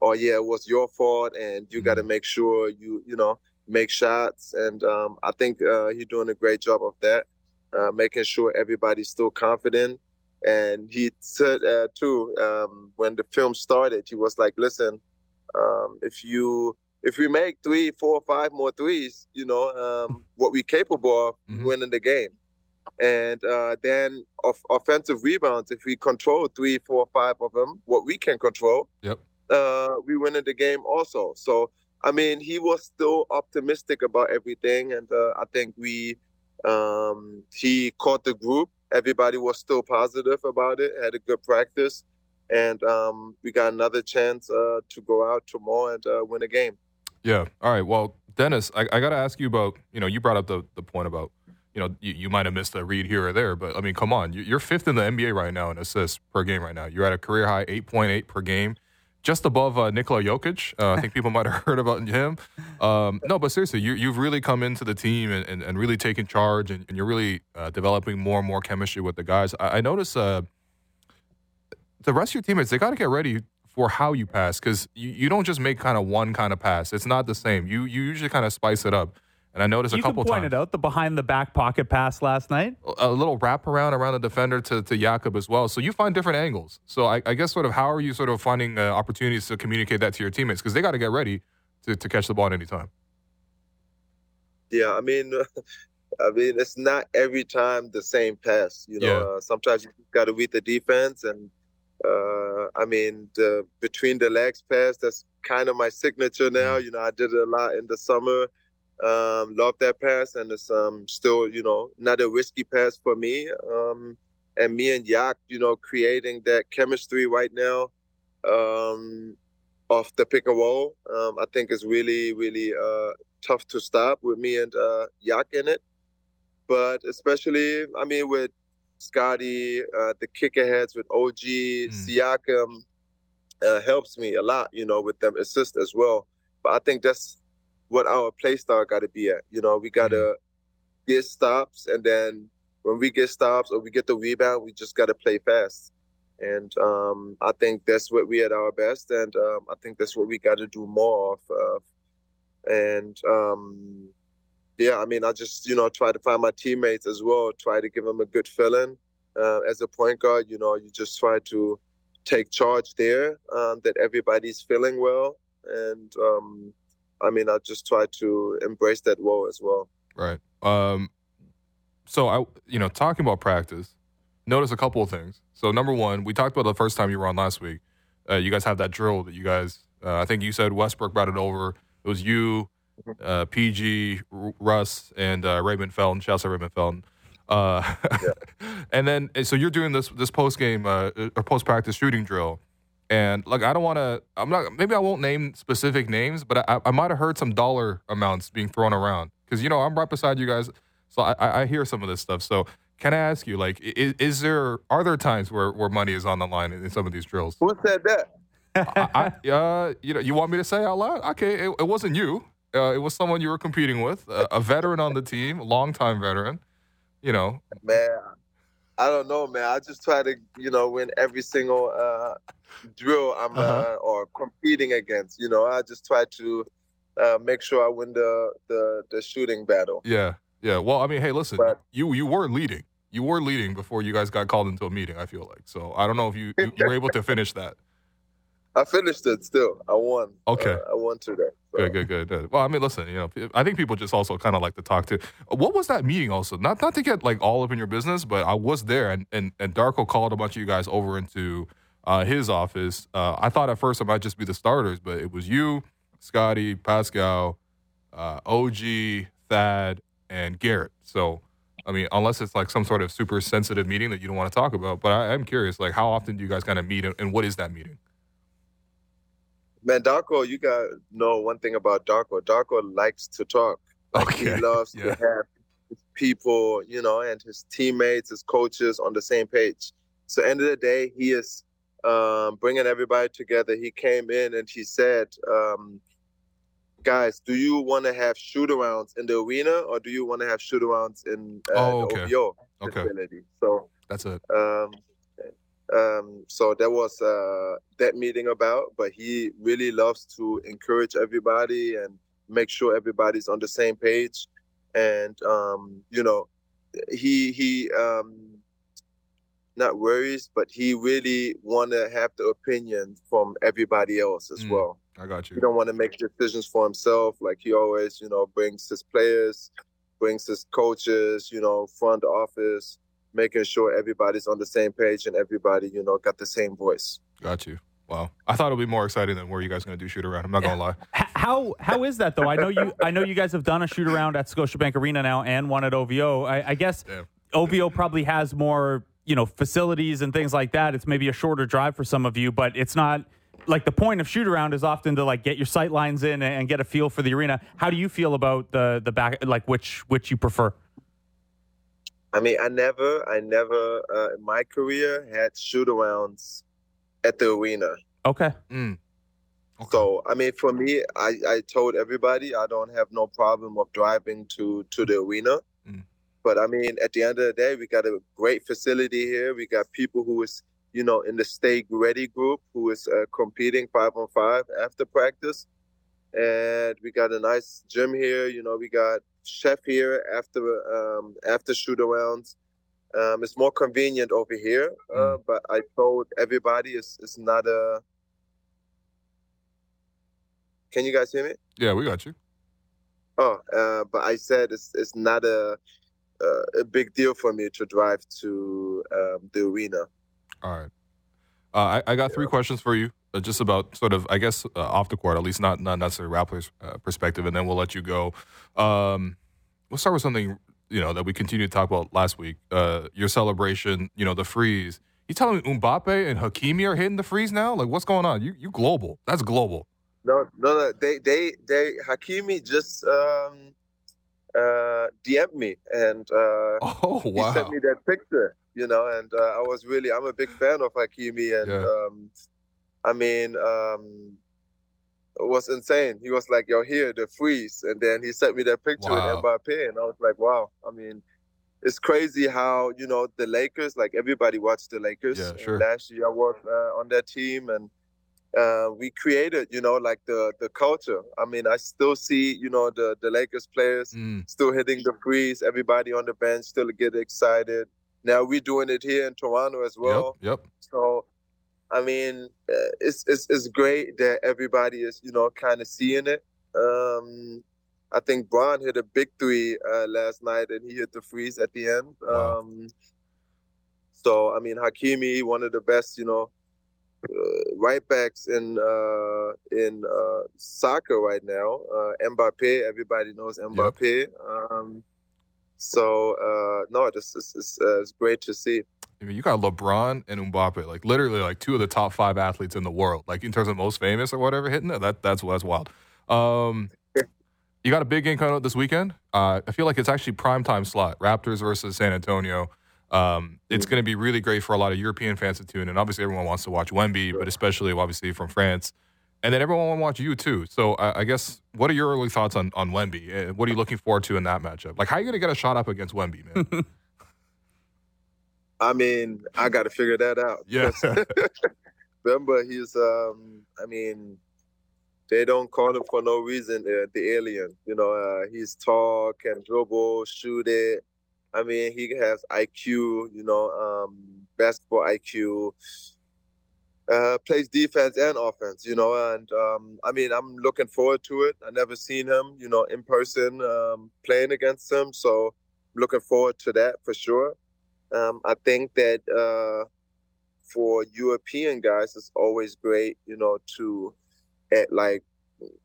oh yeah, it was your fault, and you got to mm-hmm. make sure you you know make shots. And um, I think uh, he's doing a great job of that, uh, making sure everybody's still confident And he said uh, too um, when the film started, he was like, "Listen, um, if you if we make three, four, five more threes, you know um, what we're capable of Mhm. winning the game." And uh, then of offensive rebounds, if we control three, four, five of them, what we can control, Yep. Uh, we win in the game also. So I mean, he was still optimistic about everything, and uh, I think we um, he caught the group. Everybody was still positive about it. Had a good practice, and um, we got another chance uh, to go out tomorrow and uh, win a game. Yeah. All right. Well, Dennis, I, I got to ask you about, you know, you brought up the, the point about, you know, you, you might have missed a read here or there, but I mean, come on. You're fifth in the NBA right now in assists per game right now. You're at a career high 8.8 per game, just above uh, Nikola Jokic. Uh, I think people might have heard about him. Um, no, but seriously, you, you've really come into the team and, and, and really taken charge, and, and you're really uh, developing more and more chemistry with the guys. I, I notice uh, the rest of your teammates, they got to get ready for how you pass because you, you don't just make kind of one kind of pass. It's not the same. You you usually kind of spice it up. And I noticed you a couple can point times out the behind the back pocket pass last night. a little wrap around around the defender to, to Jakob as well. So you find different angles. So I, I guess sort of how are you sort of finding uh, opportunities to communicate that to your teammates because they got to get ready to, to catch the ball at any time. Yeah, I mean, I mean, it's not every time the same pass. You know, Yeah. uh, sometimes you got to read the defense, and uh, I mean, the between the legs pass. That's kind of my signature now. You know, I did it a lot in the summer. Um, love that pass, and it's um still, you know, not a risky pass for me. Um, and me and Yak, you know, creating that chemistry right now. Um, off the pick and roll, um, I think is really, really uh, tough to stop with me and uh, Yak in it. But especially, I mean, with Scottie, uh, the kick aheads with OG, Siakam, uh, helps me a lot, you know, with them assist as well. But I think that's what our play style got to be at. You know, we got to get stops, and then when we get stops or we get the rebound, we just got to play fast. And um, I think that's what we at our best, and um, I think that's what we got to do more of. Uh, and um, yeah, I mean, I just you know try to find my teammates as well, try to give them a good feeling. Uh, as a point guard, you know, you just try to take charge there, um, that everybody's feeling well, and um, I mean, I just try to embrace that role as well. Right. Um, so I, you know, talking about practice, notice a couple of things. So number one, we talked about the first time you were on last week. Uh, you guys have that drill that you guys. Uh, I think you said Westbrook brought it over. It was you, uh, PG, R- Russ, and uh, Raymond Felton. Shout out to Raymond Felton. Uh, and then so you're doing this this post game uh, or post practice shooting drill. And like I don't want to, I'm not. Maybe I won't name specific names, but I, I might have heard some dollar amounts being thrown around because you know I'm right beside you guys, so I, I hear some of this stuff. So can I ask you, like, is, is there are there times where, where money is on the line in, in some of these drills? Who said that? I, I, uh, you know, you want me to say out loud? Okay, it, it wasn't you. Uh, it was someone you were competing with, a, a veteran on the team, a longtime veteran. You know, Man, I don't know, man. I just try to, you know, win every single uh, drill I'm uh Uh-huh. or competing against. You know, I just try to uh, make sure I win the, the the shooting battle. yeah, yeah. Well, I mean, hey, listen, But- you you were leading. You were leading before you guys got called into a meeting. I feel like so. I don't know if you you, you were able to finish that. I finished it still. I won. Okay. Uh, I won today. So. Good, good, good, good. Well, I mean, listen, you know, I think people just also kind of like to talk to. What was that meeting? Also, not not to get like all up in your business, but I was there, and and and Darko called a bunch of you guys over into uh, his office. Uh, I thought at first it might just be the starters, but it was you, Scottie, Pascal, uh, OG, Thad, and Garrett. So, I mean, unless it's like some sort of super sensitive meeting that you don't want to talk about, but I am curious, like, how often do you guys kind of meet, and, and what is that meeting? Man, Darko, you got to know one thing about Darko. Darko likes to talk. Like Okay, he loves yeah. to have his people, you know, and his teammates, his coaches on the same page. So end of the day, he is um, bringing everybody together. He came in and he said, um, "Guys, do you want to have shoot-arounds in the arena, or do you want to have shoot-arounds in uh, Oh, okay. the OVO Okay, facility?" So that's it. um, um, so that was uh, that meeting about. But he really loves to encourage everybody and make sure everybody's on the same page. And um, you know, he he um, not worries, but he really want to have the opinion from everybody else as Mm. well. I got you. He you. don't want to make decisions for himself. Like he always, you know, brings his players, brings his coaches, you know, front office, making sure everybody's on the same page and everybody, you know, got the same voice. Got you. Wow. I thought it'd be more exciting than where you guys going to do shoot around. I'm not going to lie. How how is that though? I know you I know you guys have done a shoot around at Scotiabank Arena now and one at OVO. I, I guess Yeah. OVO probably has more you know facilities and things like that. It's maybe a shorter drive for some of you, but it's not like the point of shoot around is often to like get your sight lines in and get a feel for the arena. How do you feel about the the back like which which you prefer? I mean, I never, I never uh, in my career had shoot arounds at the arena. Okay. Mm. Okay. So I mean, for me, I, I told everybody I don't have no problem of driving to to the arena. Mm. But I mean, at the end of the day, we got a great facility here. We got people who is you know in the stay ready group who is uh, competing five on five after practice, and we got a nice gym here. You know, we got chef here after um, after shoot arounds. Um, it's more convenient over here, uh, but I told everybody it's it's not a can you guys hear me? yeah, we got you. Oh, uh, but I said it's it's not a uh, a big deal for me to drive to um, the arena. All right. Uh, I, I got three questions for you, just about sort of, I guess, uh, off the court, at least not not necessarily Raptors uh, perspective, and then we'll let you go. Um, we'll start with something you know that we continued to talk about last week. Uh, your celebration, you know, the freeze. You telling me Mbappe and Hakimi are hitting the freeze now? Like, what's going on? You you global? That's global. No, no, no. They they they Hakimi just um, uh, DM'd me and uh, Oh he sent me that picture. You know, and uh, I was really I'm a big fan of Hakimi, and Yeah. um, I mean. Um, it was insane. He was like, "Yo, here the freeze," and then he sent me that picture Wow. with Mbappe, and I was like, "Wow!" I mean, it's crazy how you know the Lakers. Like everybody watched the Lakers. Yeah, sure. Last year I worked uh, on that team, and uh, we created, you know, like the the culture. I mean, I still see, you know, the the Lakers players Mm, still hitting the freeze. Everybody on the bench still get excited. Now we're doing it here in Toronto as well. yep. Yep. So, I mean, uh, it's, it's it's great that everybody is you know kind of seeing it. Um, I think Braun hit a big three uh, last night, and he hit the freeze at the end. Wow. Um, so I mean, Hakimi, one of the best, you know, uh, right backs in uh, in uh, soccer right now. Uh, Mbappe, everybody knows Mbappe. Um, so uh, no, this is it's, uh, it's great to see. I mean, you got LeBron and Mbappe, like literally like two of the top five athletes in the world, like in terms of most famous or whatever, hitting it. That that's that's wild. Um, you got a big game coming up this weekend. Uh, I feel like it's actually prime time slot: Raptors versus San Antonio. Um, it's going to be really great for a lot of European fans to tune in. Obviously, everyone wants to watch Wemby, but especially obviously from France, and then everyone want to watch you too. So I, I guess what are your early thoughts on on Wemby? What are you looking forward to in that matchup? Like, how are you going to get a shot up against Wemby, man? I mean, I got to figure that out. yeah, Remember, he's um, I mean, they don't call him for no reason. Uh, the alien, you know, uh, he's tall, can dribble, shoot it. I mean, he has IQ, you know, um, basketball IQ. Uh, plays defense and offense, you know, and um, I mean, I'm looking forward to it. I never seen him, you know, in person um, playing against him, so looking forward to that for sure. Um, I think that uh, for European guys, it's always great, you know, to at like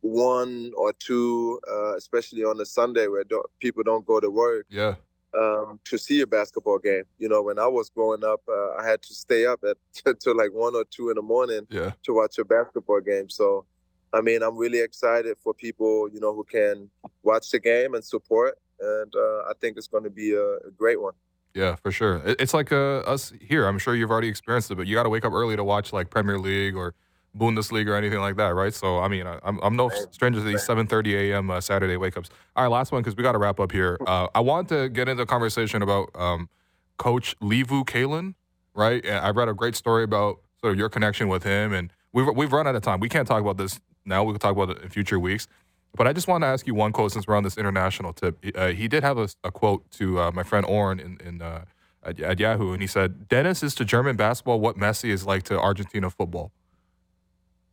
one or two, uh, especially on a Sunday where don't, people don't go to work, yeah. um, to see a basketball game. You know, when I was growing up, uh, I had to stay up at to like one or two in the morning Yeah. to watch a basketball game. So, I mean, I'm really excited for people, you know, who can watch the game and support. And uh, I think it's going to be a, a great one. Yeah, for sure. It's like uh, us here. I'm sure you've already experienced it, but you got to wake up early to watch like Premier League or Bundesliga or anything like that, right? So, I mean, I- I'm, I'm no stranger to these 7:30 a.m. Uh, Saturday wake ups. All right, last one because we got to wrap up here. Uh, I want to get into a conversation about um, Coach Liviu Calin, right? And I read a great story about sort of your connection with him, and we've we've run out of time. We can't talk about this now. We can talk about it in future weeks. But I just want to ask you one quote since we're on this international tip. Uh, he did have a, a quote to uh, my friend Oren in, in uh, at, at Yahoo, and he said Dennis is to German basketball what Messi is like to Argentina football.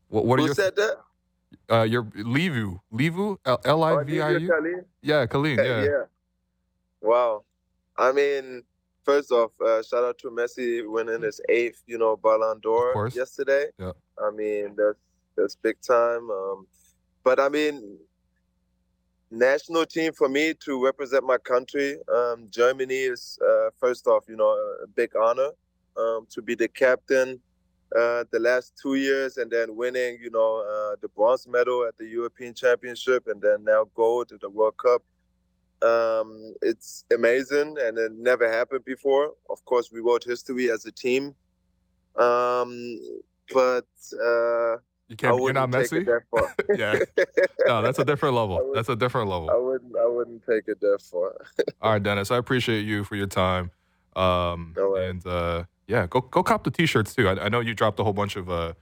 What, what are Who your said that? uh, your Liviu Liviu L I V I Oh, U? Khalid? Yeah, Colleen. Yeah. Yeah. Wow. I mean, first off, uh, shout out to Messi winning his eighth, you know, Ballon d'Or yesterday. Yeah. I mean, that's that's big time. Um, but I mean, national team for me to represent my country, um, Germany is uh, first off, you know, a big honor um, to be the captain. Uh, the last two years, and then winning, you know, uh, the bronze medal at the European Championship, and then now gold at the World Cup. Um, it's amazing, and it never happened before. Of course, we wrote history as a team. Um, but uh, You can't. You're not take Messi. it that far. Yeah. No, that's a different level. That's a different level. I wouldn't. I wouldn't take it that far. All right, Dennis. I appreciate you for your time. Um, No and uh, yeah, go go cop the t-shirts too. I, I know you dropped a whole bunch of uh,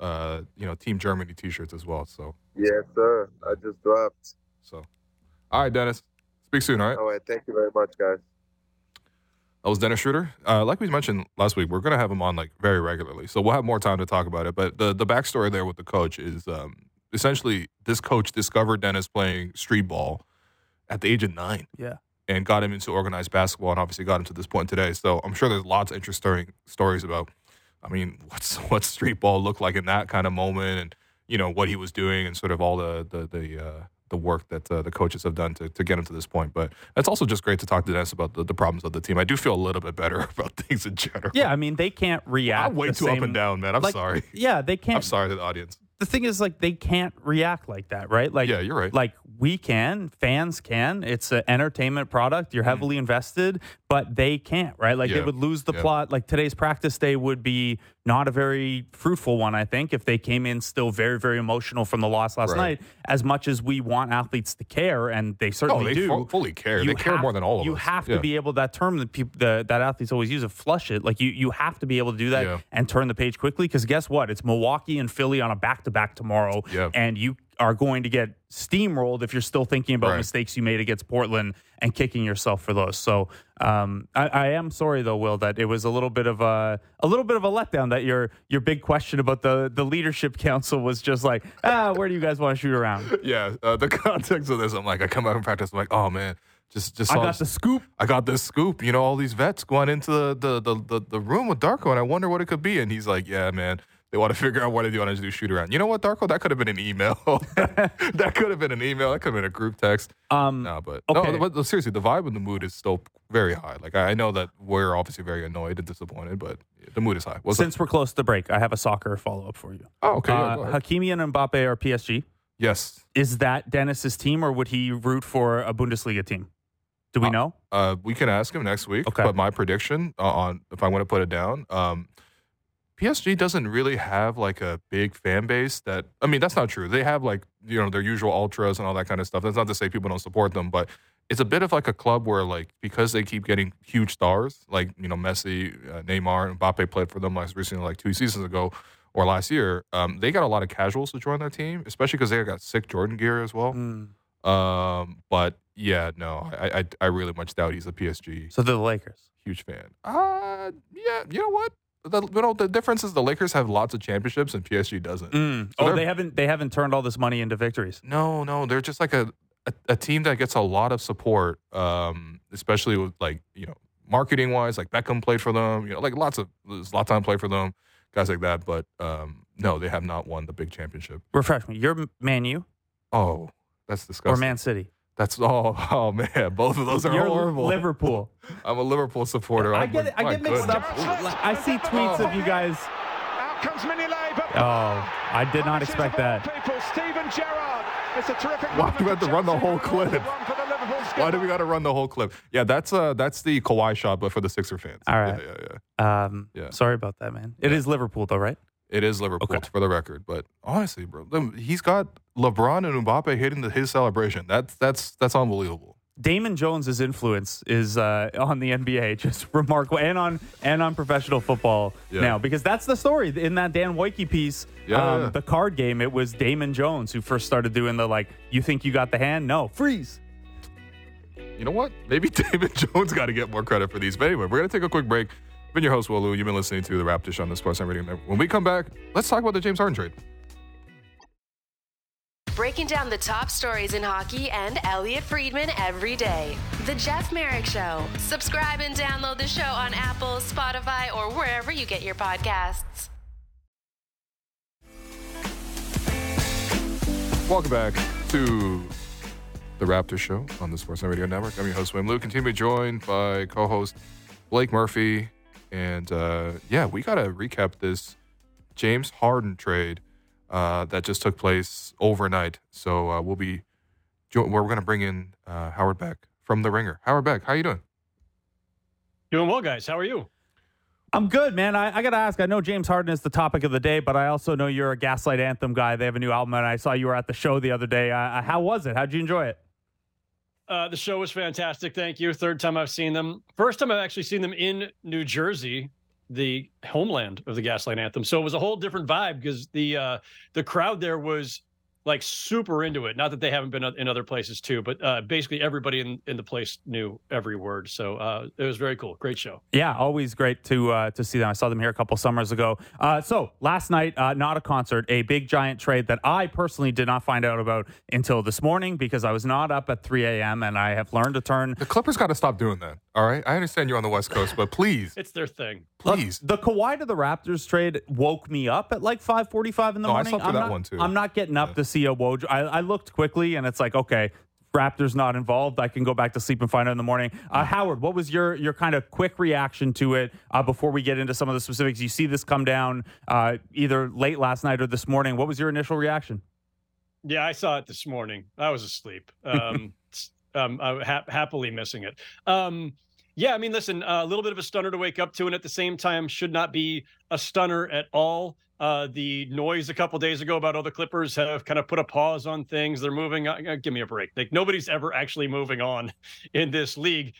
uh, you know, Team Germany t-shirts as well. So yes, sir. I just dropped. so, all right, Dennis. Speak soon. All right. All right. Thank you very much, guys. That was Dennis Schröder. Uh, like we mentioned last week, we're gonna have him on like very regularly, so we'll have more time to talk about it. But the the backstory there with the coach is um, essentially this coach discovered Dennis playing street ball at the age of nine. Yeah. and got him into organized basketball, and obviously got him to this point today. So I'm sure there's lots of interesting stories about. I mean, what's what's street ball looked like in that kind of moment, and you know what he was doing, and sort of all the the the, uh, the work that uh, the coaches have done to, to get him to this point. But it's also just great to talk to Dennis about the, the problems of the team. I do feel a little bit better about things in general. Yeah, I mean they can't react. I'm way the too up and down, man. I'm like, sorry. Yeah, they can't. I'm sorry to the audience. The thing is like they can't react like that, right? Like Yeah, you're right. Like we can, fans can. It's an entertainment product. You're heavily invested, but they can't, right? Like they Mm-hmm. Would lose the Yeah. plot. Like today's practice day would be not a very fruitful one, I think, if they came in still very, very emotional from the loss last Right. night. As much as we want athletes to care, and they Oh, certainly they do, fu- fully care. you They care have- more than all of you us. You have Yeah. to be able that term that people the, that athletes always use of flush it. Like you you have to be able to do that Yeah. and turn the page quickly because guess what? It's Milwaukee and Philly on a back to back tomorrow, and you are going to get steamrolled if you're still thinking about Right. mistakes you made against Portland and kicking yourself for those. So um, I, I am sorry though, Will, that it was a little bit of a a little bit of a letdown that your your big question about the the leadership council was just like ah where do you guys want to shoot around? Yeah, uh, the context of this, I'm like, I come out from practice, I'm like, oh man, just just I got this- the scoop. I got this scoop. You know, all these vets going into the the, the, the, the room with Darko, and I wonder what it could be. And he's like, Yeah, man, they want to figure out what they want to do shoot around. You know what, Darko? That could have been an email. that could have been an email. That could have been a group text. Um, No, but okay. no, but seriously, the vibe and the mood is still very high. Like I know that we're obviously very annoyed and disappointed, but the mood is high. What's Since we're close to the break, I have a soccer follow up for you. Oh, okay. Uh, ahead. Hakimi and Mbappe are PSG. yes. Is that Dennis's team, or would he root for a Bundesliga team? Do we Uh, know? Uh, we can ask him next week. Okay. But my prediction uh, on if I want to put it down, um, PSG doesn't really have like a big fan base. That I mean, that's not true. They have like you know their usual ultras and all that kind of stuff. That's not to say people don't support them, but it's a bit of like a club where like because they keep getting huge stars, like you know Messi, uh, Neymar, and Mbappe played for them last recently, like two seasons ago or last year. Um, they got a lot of casuals to join their team, especially because they got sick Jordan gear as well. Mm. Um, but yeah, no, I, I I really much doubt he's a PSG So they're the Lakers. huge fan. Uh yeah, you know what? The, you know the difference is the Lakers have lots of championships and PSG doesn't. Mm. So oh, they're- haven't they haven't turned all this money into victories. No, no, they're just like a, a a team that gets a lot of support, um, especially with like you know marketing wise. Like Beckham played for them, you know, like lots of Zlatan played for them, guys like that. But um, no, they have not won the big championship. Refresh me. You're Man U Oh, that's disgusting. or. Man City? That's oh oh man, both of those are You're horrible. Liverpool. I'm a Liverpool supporter. I I'm- get it. I get mixed goodness. up. I see tweets of you guys. Out comes Mignolet, but Oh, I did not expect that. People, Steven Gerrard. It's a terrific. Why do we have to run the whole clip? Run for the Liverpool Why do we got to run the whole clip? Yeah, that's uh that's the Kawhi shot, but for the Sixer fans. All right. Yeah, yeah, yeah. Um, Yeah. Sorry about that, man. It is Liverpool, though, right? It is Liverpool Okay. for the record, but honestly, bro, he's got LeBron and Mbappe hitting the, his celebration. That's that's that's unbelievable. Damon Jones's influence is uh, on the NBA just remarkable, and on and on professional football Yeah. now because that's the story in that Dan Woike piece. Yeah, um, yeah. the card game. It was Damon Jones who first started doing the like, you think you got the hand? No, freeze. you know what? Maybe Damon Jones got to get more credit for these. But anyway, we're going to take a quick break. Been your host, Will Lou. You've been listening to the Raptor Show on the Sports Radio Network. When we come back, let's talk about the James Harden trade. Breaking down the top stories in hockey and Elliotte Friedman every day. The Jeff Marek Show. Subscribe and download the show on Apple, Spotify, or wherever you get your podcasts. Welcome back to the Raptor Show on the Sports Radio Network. I'm your host, Will Lou. Continue to be joined by co-host Blake Murphy. And uh, yeah, we got to recap this James Harden trade uh, that just took place overnight. So uh, we'll be jo- we're going to bring in uh, Howard Beck from The Ringer. Howard Beck, how you doing? Doing well, guys. How are you? I'm good, man. I, I got to ask. I know James Harden is the topic of the day, but I also know you're a Gaslight Anthem guy. They have a new album, and I saw you were at the show the other day. Uh, how was it? How'd you enjoy it? Uh, the show was fantastic. Thank you. Third time I've seen them. First time I've actually seen them in New Jersey, the homeland of the Gaslight Anthem. So it was a whole different vibe because the uh, the crowd there was like super into it. Not that they haven't been in other places too, but uh, basically everybody in, in the place knew every word. So uh, it was very cool. Great show. Yeah, always great to uh, to see them. I saw them here a couple summers ago. Uh, so last night, uh, not a concert, a big giant trade that I personally did not find out about until this morning because I was not up at 3 a.m. and I have learned to turn. The Clippers got to stop doing that. All right, I understand you're on the West Coast, but please, it's their thing. Please, Look, the Kawhi to the Raptors trade woke me up at like 5:45 in the I morning. slept through I'm that not, one, too. I'm not getting up to see a Woj. I, I looked quickly and it's like okay. Raptors not involved. I can go back to sleep and find out in the morning. Uh, Howard, what was your your kind of quick reaction to it uh, before we get into some of the specifics? You see this come down uh, either late last night or this morning. What was your initial reaction? Yeah, I saw it this morning. I was asleep. Um, um, ha- happily missing it. Um, yeah, I mean, listen, a little bit of a stunner to wake up to, and at the same time, should not be a stunner at all. Uh, the noise a couple days ago about all the Clippers have kind of put a pause on things. They're moving. Uh, give me a break. Like nobody's ever actually moving on in this league.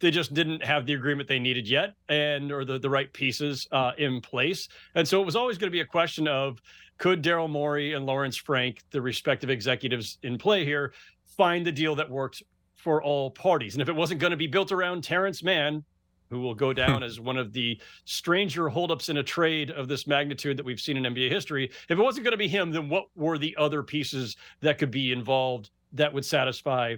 They just didn't have the agreement they needed yet, and or the the right pieces uh, in place. And so it was always going to be a question of could Daryl Morey and Lawrence Frank, the respective executives in play here, find the deal that worked for all parties. And if it wasn't going to be built around Terance Mann, who will go down as one of the stranger holdups in a trade of this magnitude that we've seen in NBA history, if it wasn't going to be him, then what were the other pieces that could be involved that would satisfy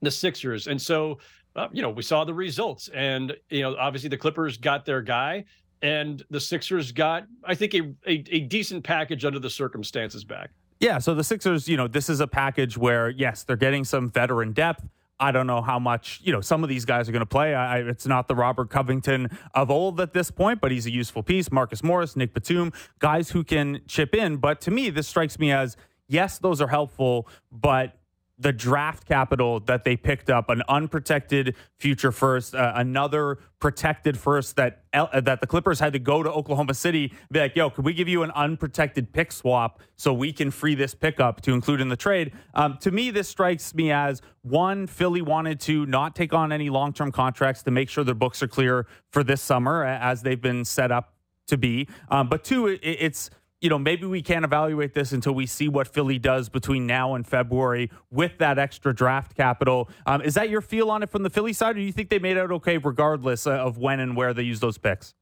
the Sixers? And so, uh, you know, we saw the results. And, you know, obviously the Clippers got their guy. And the Sixers got, I think, a, a, a decent package under the circumstances back. Yeah, so the Sixers, you know, this is a package where yes, they're getting some veteran depth. I don't know how much, you know, some of these guys are going to play. I, it's not the Robert Covington of old at this point, but he's a useful piece. Marcus Morris, Nic Batum, guys who can chip in. But to me, this strikes me as yes, those are helpful, but the draft capital that they picked up, an unprotected future first, uh, another protected first that uh, that the Clippers had to go to Oklahoma City, be like, "Yo, could we give you an unprotected pick swap so we can free this pickup to include in the trade?" Um, to me, this strikes me as one: Philly wanted to not take on any long term contracts to make sure their books are clear for this summer, as they've been set up to be. Um, but two, it, it's you know, maybe we can't evaluate this until we see what Philly does between now and February with that extra draft capital. Um, is that your feel on it from the Philly side, or do you think they made out okay regardless uh, of when and where they use those picks?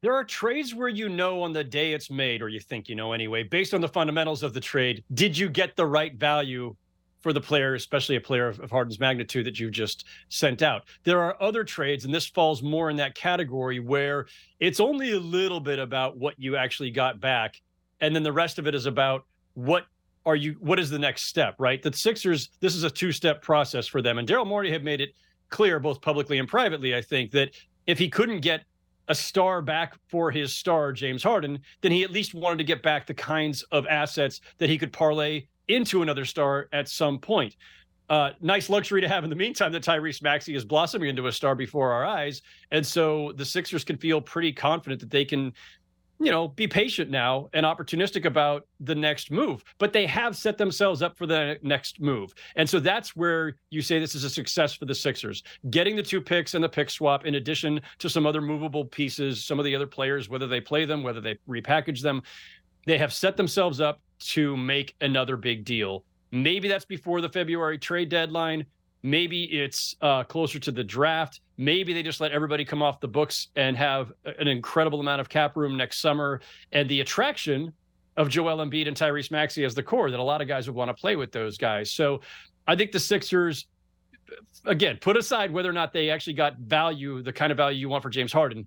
There are trades where you know on the day it's made, or you think you know anyway, based on the fundamentals of the trade, did you get the right value for the player, especially a player of, of Harden's magnitude that you just sent out. There are other trades, and this falls more in that category where it's only a little bit about what you actually got back, and then the rest of it is about what are you what is the next step, right? The Sixers, this is a two-step process for them. And Daryl Morey had made it clear, both publicly and privately, I think, that if he couldn't get a star back for his star, James Harden, then he at least wanted to get back the kinds of assets that he could parlay into another star at some point. Uh, nice luxury to have in the meantime that Tyrese Maxey is blossoming into a star before our eyes. And so the Sixers can feel pretty confident that they can, you know, be patient now and opportunistic about the next move. But they have set themselves up for the next move. And so that's where you say this is a success for the Sixers. Getting the two picks and the pick swap, in addition to some other movable pieces, some of the other players, whether they play them, whether they repackage them, they have set themselves up to make another big deal. Maybe that's before the February trade deadline. Maybe it's uh, closer to the draft. Maybe they just let everybody come off the books and have an incredible amount of cap room next summer. And the attraction of Joel Embiid and Tyrese Maxey as the core that a lot of guys would want to play with those guys. So I think the Sixers, again, put aside whether or not they actually got value, the kind of value you want for James Harden,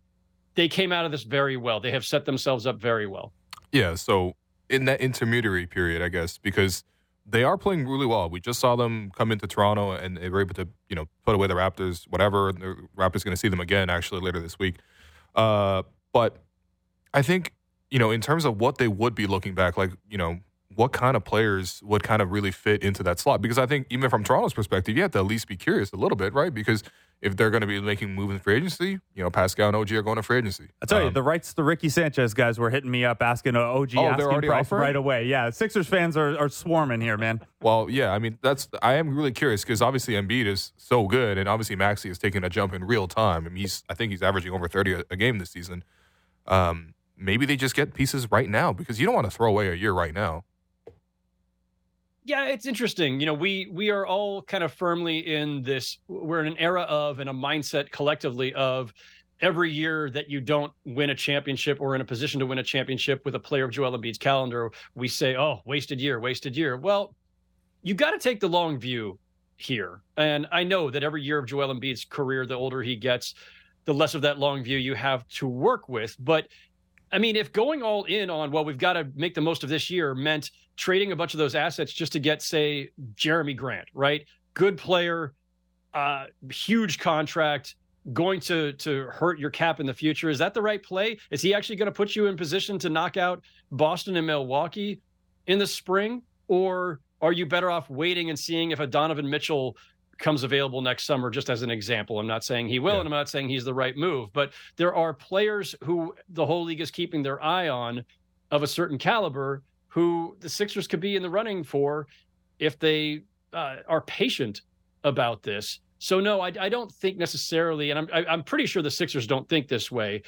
they came out of this very well. They have set themselves up very well. Yeah. So in that intermediary period, I guess, because they are playing really well. We just saw them come into Toronto and they were able to, you know, put away the Raptors, whatever. The Raptors going to see them again actually later this week. Uh, but I think, you know, in terms of what they would be looking back, like, you know, what kind of players would kind of really fit into that slot? Because I think even from Toronto's perspective, you have to at least be curious a little bit, right? Because if they're going to be making moves in free agency, you know, Pascal and OG are going to free agency. I tell you, Um, the rights to Ricky Sanchez guys were hitting me up asking OG Oh, asking price offering? right away. Yeah, Sixers fans are, are swarming here, man. Well, yeah, I mean that's I am really curious because obviously Embiid is so good, and obviously Maxey is taking a jump in real time. I mean, he's I think he's averaging over thirty a, a game this season. Um, maybe they just get pieces right now because you don't want to throw away a year right now. Yeah, it's interesting. You know, we we are all kind of firmly in this. We're in an era of and a mindset collectively of every year that you don't win a championship or in a position to win a championship with a player of Joel Embiid's calendar, we say, "Oh, wasted year, wasted year." Well, you got to take the long view here, and I know that every year of Joel Embiid's career, the older he gets, the less of that long view you have to work with. But I mean, if going all in on, well, we've got to make the most of this year meant trading a bunch of those assets just to get, say, Jerami Grant, right? Good player, uh, huge contract, going to to hurt your cap in the future. Is that the right play? Is he actually going to put you in position to knock out Boston and Milwaukee in the spring? Or are you better off waiting and seeing if a Donovan Mitchell comes available next summer, just as an example. I'm not saying he will, Yeah. and I'm not saying he's the right move, but there are players who the whole league is keeping their eye on of a certain caliber who the Sixers could be in the running for if they uh, are patient about this. So no, I, I don't think necessarily, and I'm I, I'm pretty sure the Sixers don't think this way.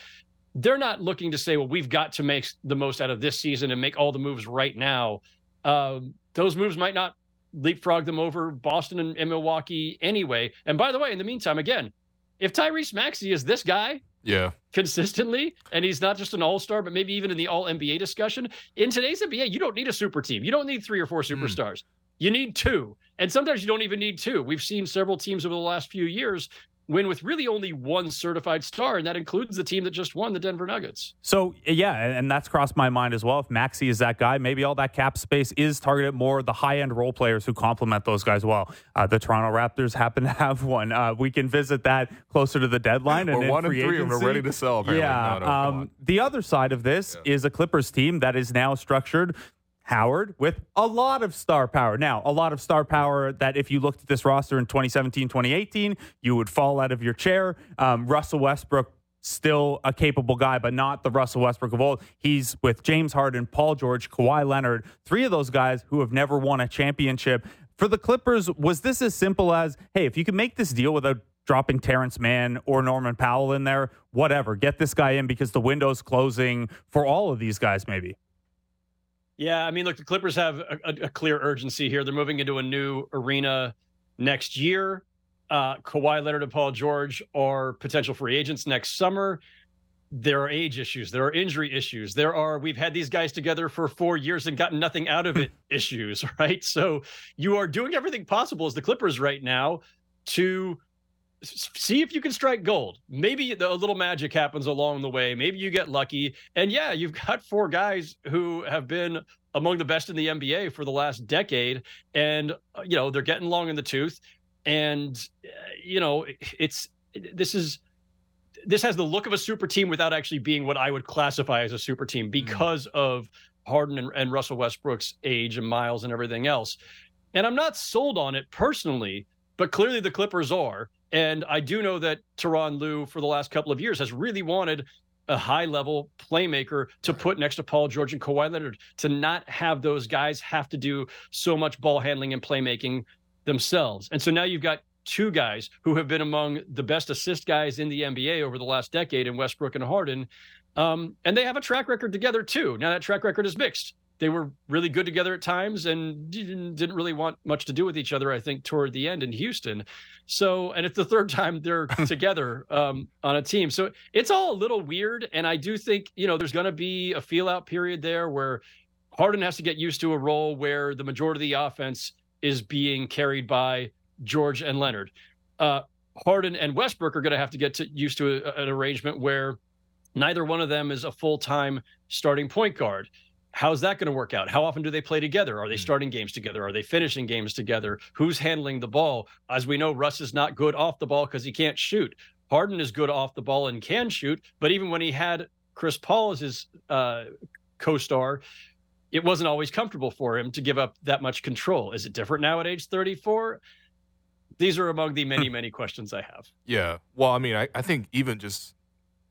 They're not looking to say, well, we've got to make the most out of this season and make all the moves right now. Um, those moves might not leapfrog them over Boston and, and Milwaukee anyway. And by the way, in the meantime, again, if Tyrese Maxey is this guy Yeah, consistently, and he's not just an all star, but maybe even in the all NBA discussion, in today's NBA, you don't need a super team. You don't need three or four mm. superstars. You need two. And sometimes you don't even need two. We've seen several teams over the last few years win with really only one certified star, and that includes the team that just won, the Denver Nuggets. So yeah, and and that's crossed my mind as well. If Maxey is that guy, maybe all that cap space is targeted more the high end role players who complement those guys well. Uh, the Toronto Raptors happen to have one. Uh, we can visit that closer to the deadline. and we're in one and free three, and we're ready to sell. Apparently. Yeah. No, no, um, the other side of this is a Clippers team that is now structured. Howard with a lot of star power. Now, a lot of star power that if you looked at this roster in 2017, 2018, you would fall out of your chair. Um, Russell Westbrook, still a capable guy, but not the Russell Westbrook of old. He's with James Harden, Paul George, Kawhi Leonard, three of those guys who have never won a championship. For the Clippers, was this as simple as, hey, if you can make this deal without dropping Terance Mann or Norman Powell in there, whatever, get this guy in because the window's closing for all of these guys, maybe. Yeah, I mean, look, the Clippers have a, a, clear urgency here. They're moving into a new arena next year. Uh, Kawhi Leonard and Paul George are potential free agents next summer. There are age issues. There are injury issues. There are, we've had these guys together for four years and gotten nothing out of it issues, right? So you are doing everything possible as the Clippers right now to see if you can strike gold. Maybe a little magic happens along the way. Maybe you get lucky. And yeah, you've got four guys who have been among the best in the NBA for the last decade, and uh, you know they're getting long in the tooth. And uh, you know it's this is this has the look of a super team without actually being what I would classify as a super team because of Harden and, and Russell Westbrook's age and Miles and everything else. And I'm not sold on it personally, but clearly the Clippers are. And I do know that Tyronn Lue, for the last couple of years, has really wanted a high level playmaker to put next to Paul George and Kawhi Leonard to not have those guys have to do so much ball handling and playmaking themselves. And so now you've got two guys who have been among the best assist guys in the NBA over the last decade in Westbrook and Harden. Um, and they have a track record together too. Now that track record is mixed. They were really good together at times and didn't, really want much to do with each other. I think toward the end in Houston. So, and it's the third time they're together um, on a team. So it's all a little weird. And I do think you know there's going to be a feel out period there where Harden has to get used to a role where the majority of the offense is being carried by George and Leonard. Uh, Harden and Westbrook are going to have to get to, used to a, an arrangement where neither one of them is a full time starting point guard. How's that going to work out? How often do they play together? Are they starting games together? Are they finishing games together? Who's handling the ball? As we know, Russ is not good off the ball because he can't shoot. Harden is good off the ball and can shoot, but even when he had Chris Paul as his uh, co-star, it wasn't always comfortable for him to give up that much control. Is it different now at age 34? These are among the many, many questions I have. Yeah. Well, I mean, I, I think even just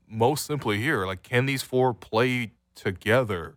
most simply here, like, can these four play together?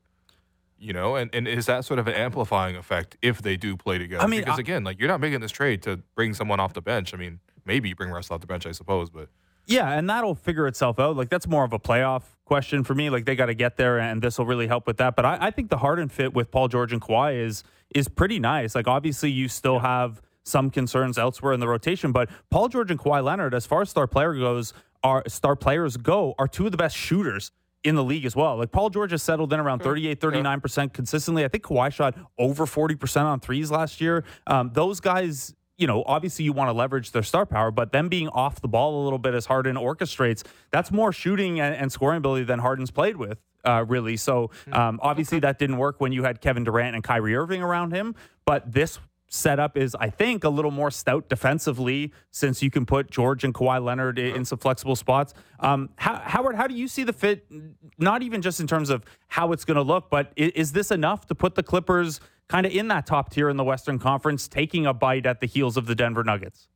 You know, and, and is that sort of an amplifying effect if they do play together? I mean, because I- again, like you're not making this trade to bring someone off the bench. I mean, maybe you bring Russ off the bench, I suppose, but Yeah, and that'll figure itself out. Like that's more of a playoff question for me. Like they got to get there, and this will really help with that. But I, I think the Harden fit with Paul George and Kawhi is is pretty nice. Like obviously, you still have some concerns elsewhere in the rotation, but Paul George and Kawhi Leonard, as far as star player goes, are star players go, are two of the best shooters in the league as well. Like Paul George has settled in around 38, 39% consistently. I think Kawhi shot over 40% on threes last year. Um, those guys, you know, obviously you want to leverage their star power, but them being off the ball a little bit as Harden orchestrates, that's more shooting and, and scoring ability than Harden's played with. Uh, really. So um, obviously that didn't work when you had Kevin Durant and Kyrie Irving around him. But this setup is, I think, a little more stout defensively since you can put George and Kawhi Leonard in some flexible spots. Um, how, Howard, how do you see the fit? Not even just in terms of how it's going to look, but is, is this enough to put the Clippers kind of in that top tier in the Western Conference, taking a bite at the heels of the Denver Nuggets?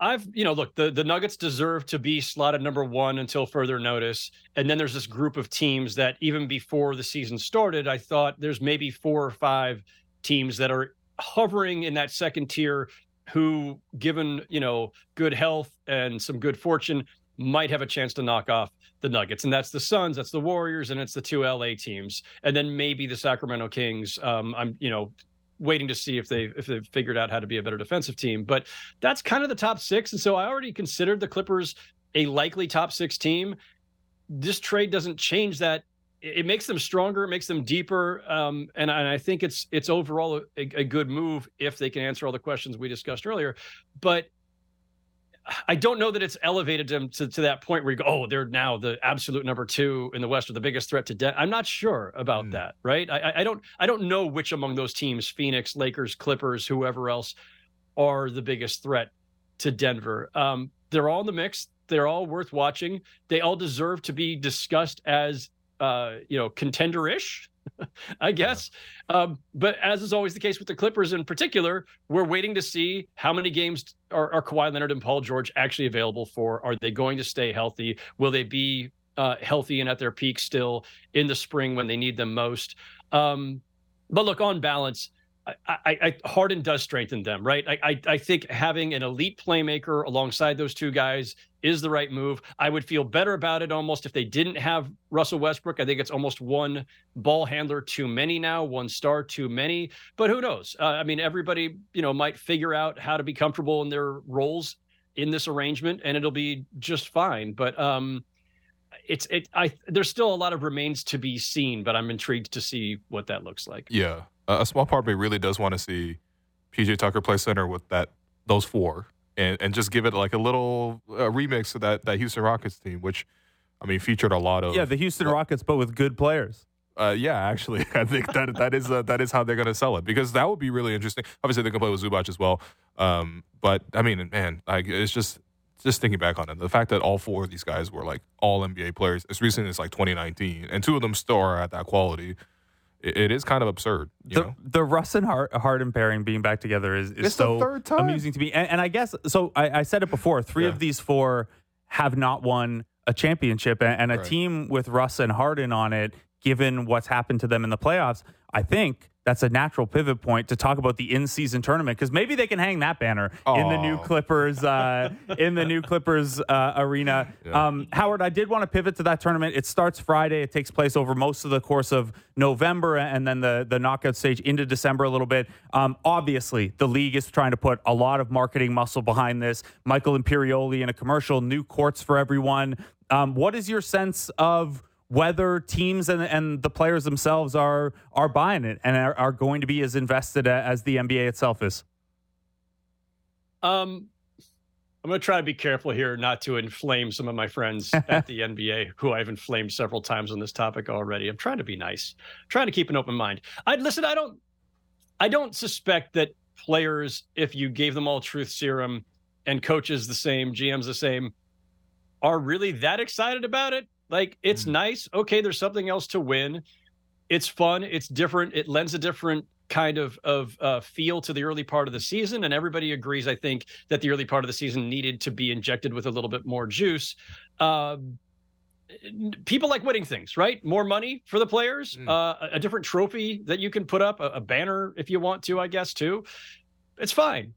I've, you know, look, the, the Nuggets deserve to be slotted number one until further notice. And then there's this group of teams that even before the season started, I thought there's maybe four or five teams that are hovering in that second tier who, given, you know, good health and some good fortune, might have a chance to knock off the Nuggets. And that's the Suns, that's the Warriors, and it's the two LA teams. And then maybe the Sacramento Kings. Um, I'm, you know, waiting to see if they if they've figured out how to be a better defensive team. But that's kind of the top six. And so I already considered the Clippers a likely top six team. This trade doesn't change that. It makes them stronger, it makes them deeper, um, and, and I think it's it's overall a, a good move if they can answer all the questions we discussed earlier. But I don't know that it's elevated them to, to that point where you go, oh, they're now the absolute number two in the West or the biggest threat to debt. I'm not sure about Mm. that, right? I, I- I don't I don't know which among those teams, Phoenix, Lakers, Clippers, whoever else, are the biggest threat to Denver. Um, they're all in the mix. They're all worth watching. They all deserve to be discussed as uh, you know contender-ish, I guess. Um, but as is always the case with the Clippers in particular, we're waiting to see how many games are, are Kawhi Leonard and Paul George actually available for. Are they going to stay healthy? Will they be uh, healthy and at their peak still in the spring when they need them most? Um, but look, on balance, I, I, Harden does strengthen them, right? I, I, I think having an elite playmaker alongside those two guys is the right move. I would feel better about it almost if they didn't have Russell Westbrook. I think it's almost one ball handler too many now, one star too many. But who knows? Uh, I mean, everybody you know might figure out how to be comfortable in their roles in this arrangement, and it'll be just fine. But um, it's it. I there's still a lot of remains to be seen, but I'm intrigued to see what that looks like. Yeah, a, a small part of me really does want to see PJ Tucker play center with that those four, and and just give it like a little uh, remix of that that Houston Rockets team, which I mean featured a lot of Yeah, the Houston Rockets, but with good players. Uh, yeah, actually, I think that that is uh, that is how they're going to sell it because that would be really interesting. Obviously, they can play with Zubac as well, um, but I mean, man, like it's just just thinking back on it, the fact that all four of these guys were like all NBA players as recent as like 2019, and two of them still are at that quality. It, it is kind of absurd, you the, know. the Russ and Hard- Harden pairing being back together is, is It's so third time. amusing to me. And, and I guess so. I, I said it before. Three Yeah. of these four have not won a championship, and, and a Right. team with Russ and Harden on it. Given what's happened to them in the playoffs, I think that's a natural pivot point to talk about the in-season tournament because maybe they can hang that banner in the new. Clippers uh, in the new Clippers uh, arena. Yeah. Um, Howard, I did want to pivot to that tournament. It starts Friday. It takes place over most of the course of November and then the the knockout stage into December a little bit. Um, obviously, the league is trying to put a lot of marketing muscle behind this. Michael Imperioli in a commercial, new courts for everyone. Um, what is your sense of whether teams and, and the players themselves are are buying it and are, are going to be as invested as the NBA itself is. Um, I'm going to try to be careful here not to inflame some of my friends at the NBA, who I've inflamed several times on this topic already. I'm trying to be nice, trying to keep an open mind. I listen. I don't. I don't suspect that players, if you gave them all truth serum, and coaches the same, GMs the same, are really that excited about it. Like it's nice. Okay, there's something else to win. It's fun. It's different. It lends a different kind of of uh, feel to the early part of the season, and everybody agrees. I think that the early part of the season needed to be injected with a little bit more juice. Um, people like winning things, right? More money for the players, Mm. uh, a- a different trophy that you can put up, a, a banner if you want to, I guess too. It's fine.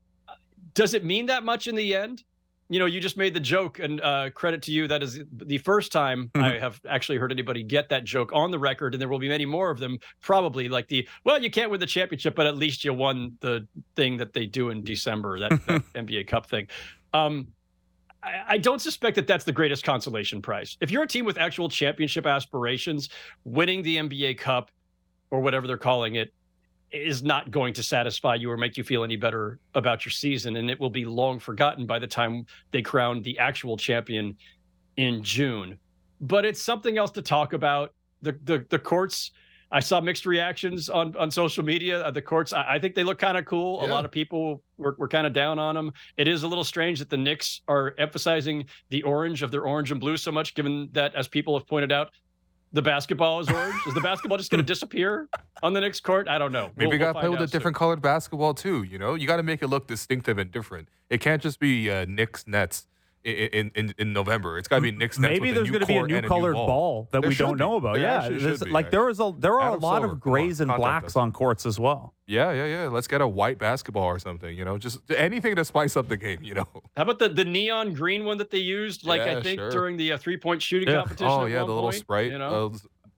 Does it mean that much in the end? You know, you just made the joke, and uh, credit to you. That is the first time Mhm. I have actually heard anybody get that joke on the record, and there will be many more of them. Probably like the well, you can't win the championship, but at least you won the thing that they do in December, that, that NBA Cup thing. Um, I, I don't suspect that that's the greatest consolation prize. If you're a team with actual championship aspirations, winning the NBA Cup or whatever they're calling it is not going to satisfy you or make you feel any better about your season. And it will be long forgotten by the time they crown the actual champion in June. But it's something else to talk about. The the, the courts. I saw mixed reactions on, on social media. Uh, The courts, I, I think they look kind of cool. A lot of people were, were kind of down on them. It is a little strange that the Knicks are emphasizing the orange of their orange and blue so much, given that, as people have pointed out, the basketball is orange. is the basketball just going to disappear on the next court? I don't know. Maybe We'll- you got to we'll play with a soon. different colored basketball too. You know, you got to make it look distinctive and different. It can't just be uh, Knicks Nets in in, in November. It's got to be Knicks Nets. Maybe with there's going to be a new and colored ball. ball that There we don't be. know about. There yeah, actually there's- be, like there is a there are Adam a lot Silver, of come on, grays and blacks us. on courts as well. Yeah, yeah, yeah. Let's get a white basketball or something. You know, just anything to spice up the game. You know. How about the, the neon green one that they used? Like I think sure. during the uh, three point shooting Yeah. competition. Oh yeah, the little point, sprite. You know, Uh,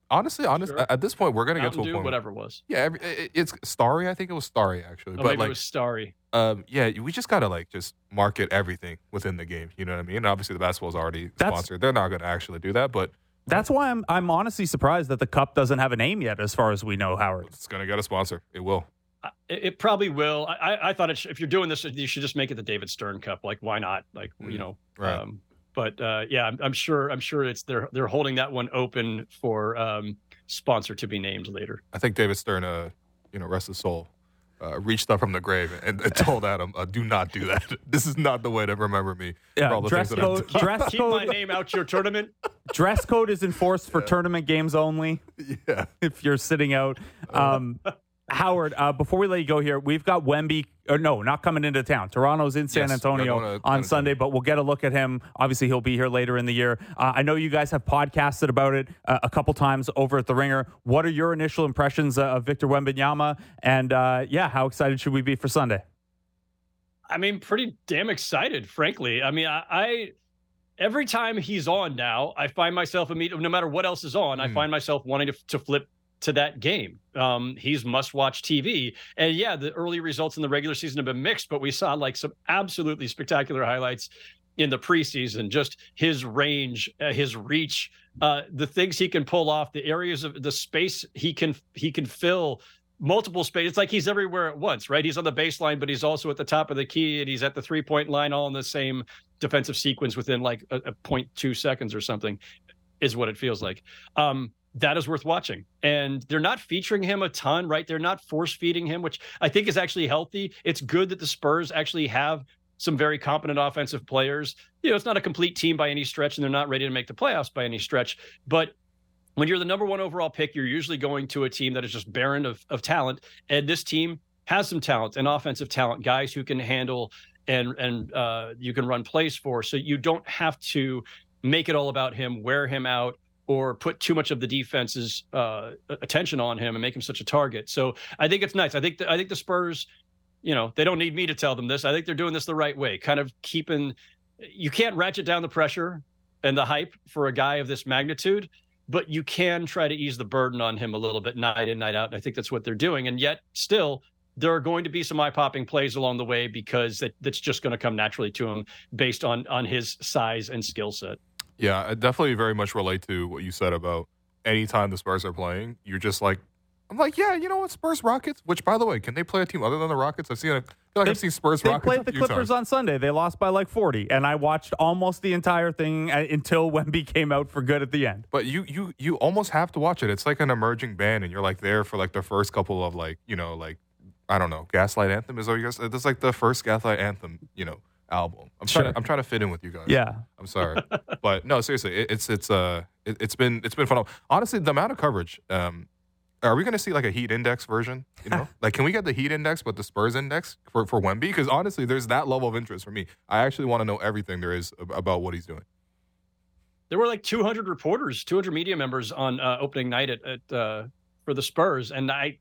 honestly, honest, Sure. at this point, we're gonna get to a Dew, point. whatever it was. Yeah, every, it- it's Starry. I think it was Starry actually, Oh, but maybe it was Starry. Um, yeah, we just gotta like just market everything within the game. You know what I mean? And obviously, the basketball's already That's- sponsored. They're not gonna actually do that, but That's why I'm I'm honestly surprised that the cup doesn't have a name yet, as far as we know, Howard. it's gonna get a sponsor. It will. I- It, it probably will. I, I- I thought it sh- if you're doing this, you should just make it the David Stern Cup. Like, why not? Like, you Mm, know. right. Um, but uh, yeah, I'm, I'm sure. I'm sure it's they're they're holding that one open for um, sponsor to be named later. I think David Stern, uh, you know, rest his soul, uh, reached up from the grave and, and told Adam, uh, "Do not do that. This is not the way to remember me for Yeah, all the dress things that I've code, done." dress Keep my name out your tournament. dress code is enforced for tournament games only. yeah, if you're sitting out. Um, Howard, uh, before we let you go here, we've got Wemby. Or no, not coming into town. Toronto's in San Yes, Antonio to on Sunday, but we'll get a look at him. Obviously, he'll be here later in the year. Uh, I know you guys have podcasted about it uh, a couple times over at the Ringer. What are your initial impressions uh, of Victor Wembanyama? And uh, yeah, how excited should we be for Sunday? I mean, pretty damn excited, frankly. I mean, I, I every time he's on now, I find myself immediately, no matter what else is on, I Mm. find myself wanting to, to flip to that game. Um, he's must watch TV. And yeah, the early results in the regular season have been mixed, but we saw like some absolutely spectacular highlights in the preseason. Just his range, uh, his reach, uh, the things he can pull off, the areas of the space he can he can fill multiple space. It's like he's everywhere at once, right? He's on the baseline, but he's also at the top of the key and he's at the three point line all in the same defensive sequence within like a, a 0.2 seconds or something, is what it feels like. Um, that is worth watching. And they're not featuring him a ton, right? They're not force feeding him, which I think is actually healthy. It's good that the Spurs actually have some very competent offensive players. You know, it's not a complete team by any stretch, and they're not ready to make the playoffs by any stretch. But when you're the number one overall pick, you're usually going to a team that is just barren of, of talent. And this team has some talent and offensive talent, guys who can handle and and uh, you can run plays for. So you don't have to make it all about him, wear him out, or put too much of the defense's uh, attention on him and make him such a target. So I think it's nice. I think the, I think the Spurs, you know, they don't need me to tell them this. I think they're doing this the right way, kind of keeping. You can't ratchet down the pressure and the hype for a guy of this magnitude, but you can try to ease the burden on him a little bit night in night out. And I think that's what they're doing. And yet, still, there are going to be some eye popping plays along the way because that, that's just going to come naturally to him based on on his size and skill set. Yeah, I definitely very much relate to what you said about anytime the Spurs are playing, you're just like, I'm like, yeah, you know what, Spurs Rockets. Which, by the way, can they play a team other than the Rockets? I've seen, I feel like They- I've seen Spurs They Rockets. played the Clippers times. on Sunday. They lost by like 40, and I watched almost the entire thing uh, until Wemby came out for good at the end. But you, you, you almost have to watch it. It's like an emerging band, and you're like there for like the first couple of like, you know, like I don't know, Gaslight Anthem is what you guys. It's like the first Gaslight Anthem, you know, album. I'm trying. To, I'm trying to fit in with you guys. Yeah. I'm sorry, but no, seriously, it, it's it's uh, it, it's been it's been fun. Honestly, the amount of coverage. Um, are we going to see like a Heat Index version? You know, like can we get the Heat Index but the Spurs Index for for Wemby? Because honestly, there's that level of interest for me. I actually want to know everything there is about what he's doing. There were like 200 reporters, 200 media members on uh, opening night at, at uh, for the Spurs, and I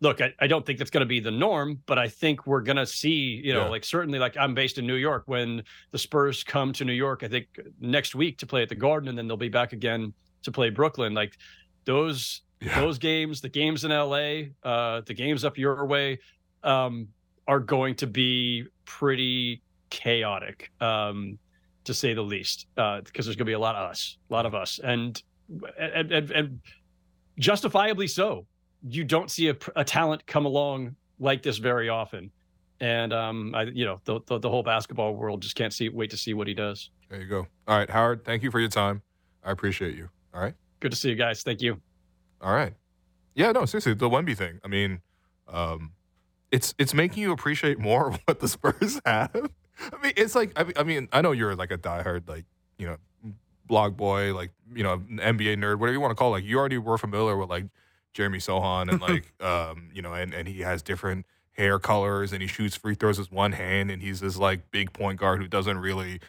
look, I, I don't think that's going to be the norm, but I think we're going to see, you know, Yeah. like certainly, like I'm based in New York. When the Spurs come to New York, I think next week to play at the Garden, and then they'll be back again to play Brooklyn. Like those Yeah. those games, the games in LA, uh, the games up your way, um, are going to be pretty chaotic, um, to say the least, uh, because there's going to be a lot of us, a lot of us, and and and, and justifiably so. You don't see a, a talent come along like this very often, and um, I, you know, the, the the whole basketball world just can't see wait to see what he does. There you go. All right, Howard. Thank you for your time. I appreciate you. All right. Good to see you guys. Thank you. All right. Yeah, no, seriously, the Wemby thing. I mean, um, it's it's making you appreciate more what the Spurs have. I mean, it's like I mean, I mean, I know you're like a diehard like you know blog boy, like you know NBA nerd, whatever you want to call. it. Like you already were familiar with like Jeremy Sochan and like um, you know, and and he has different hair colors and he shoots free throws with one hand and he's this like big point guard who doesn't really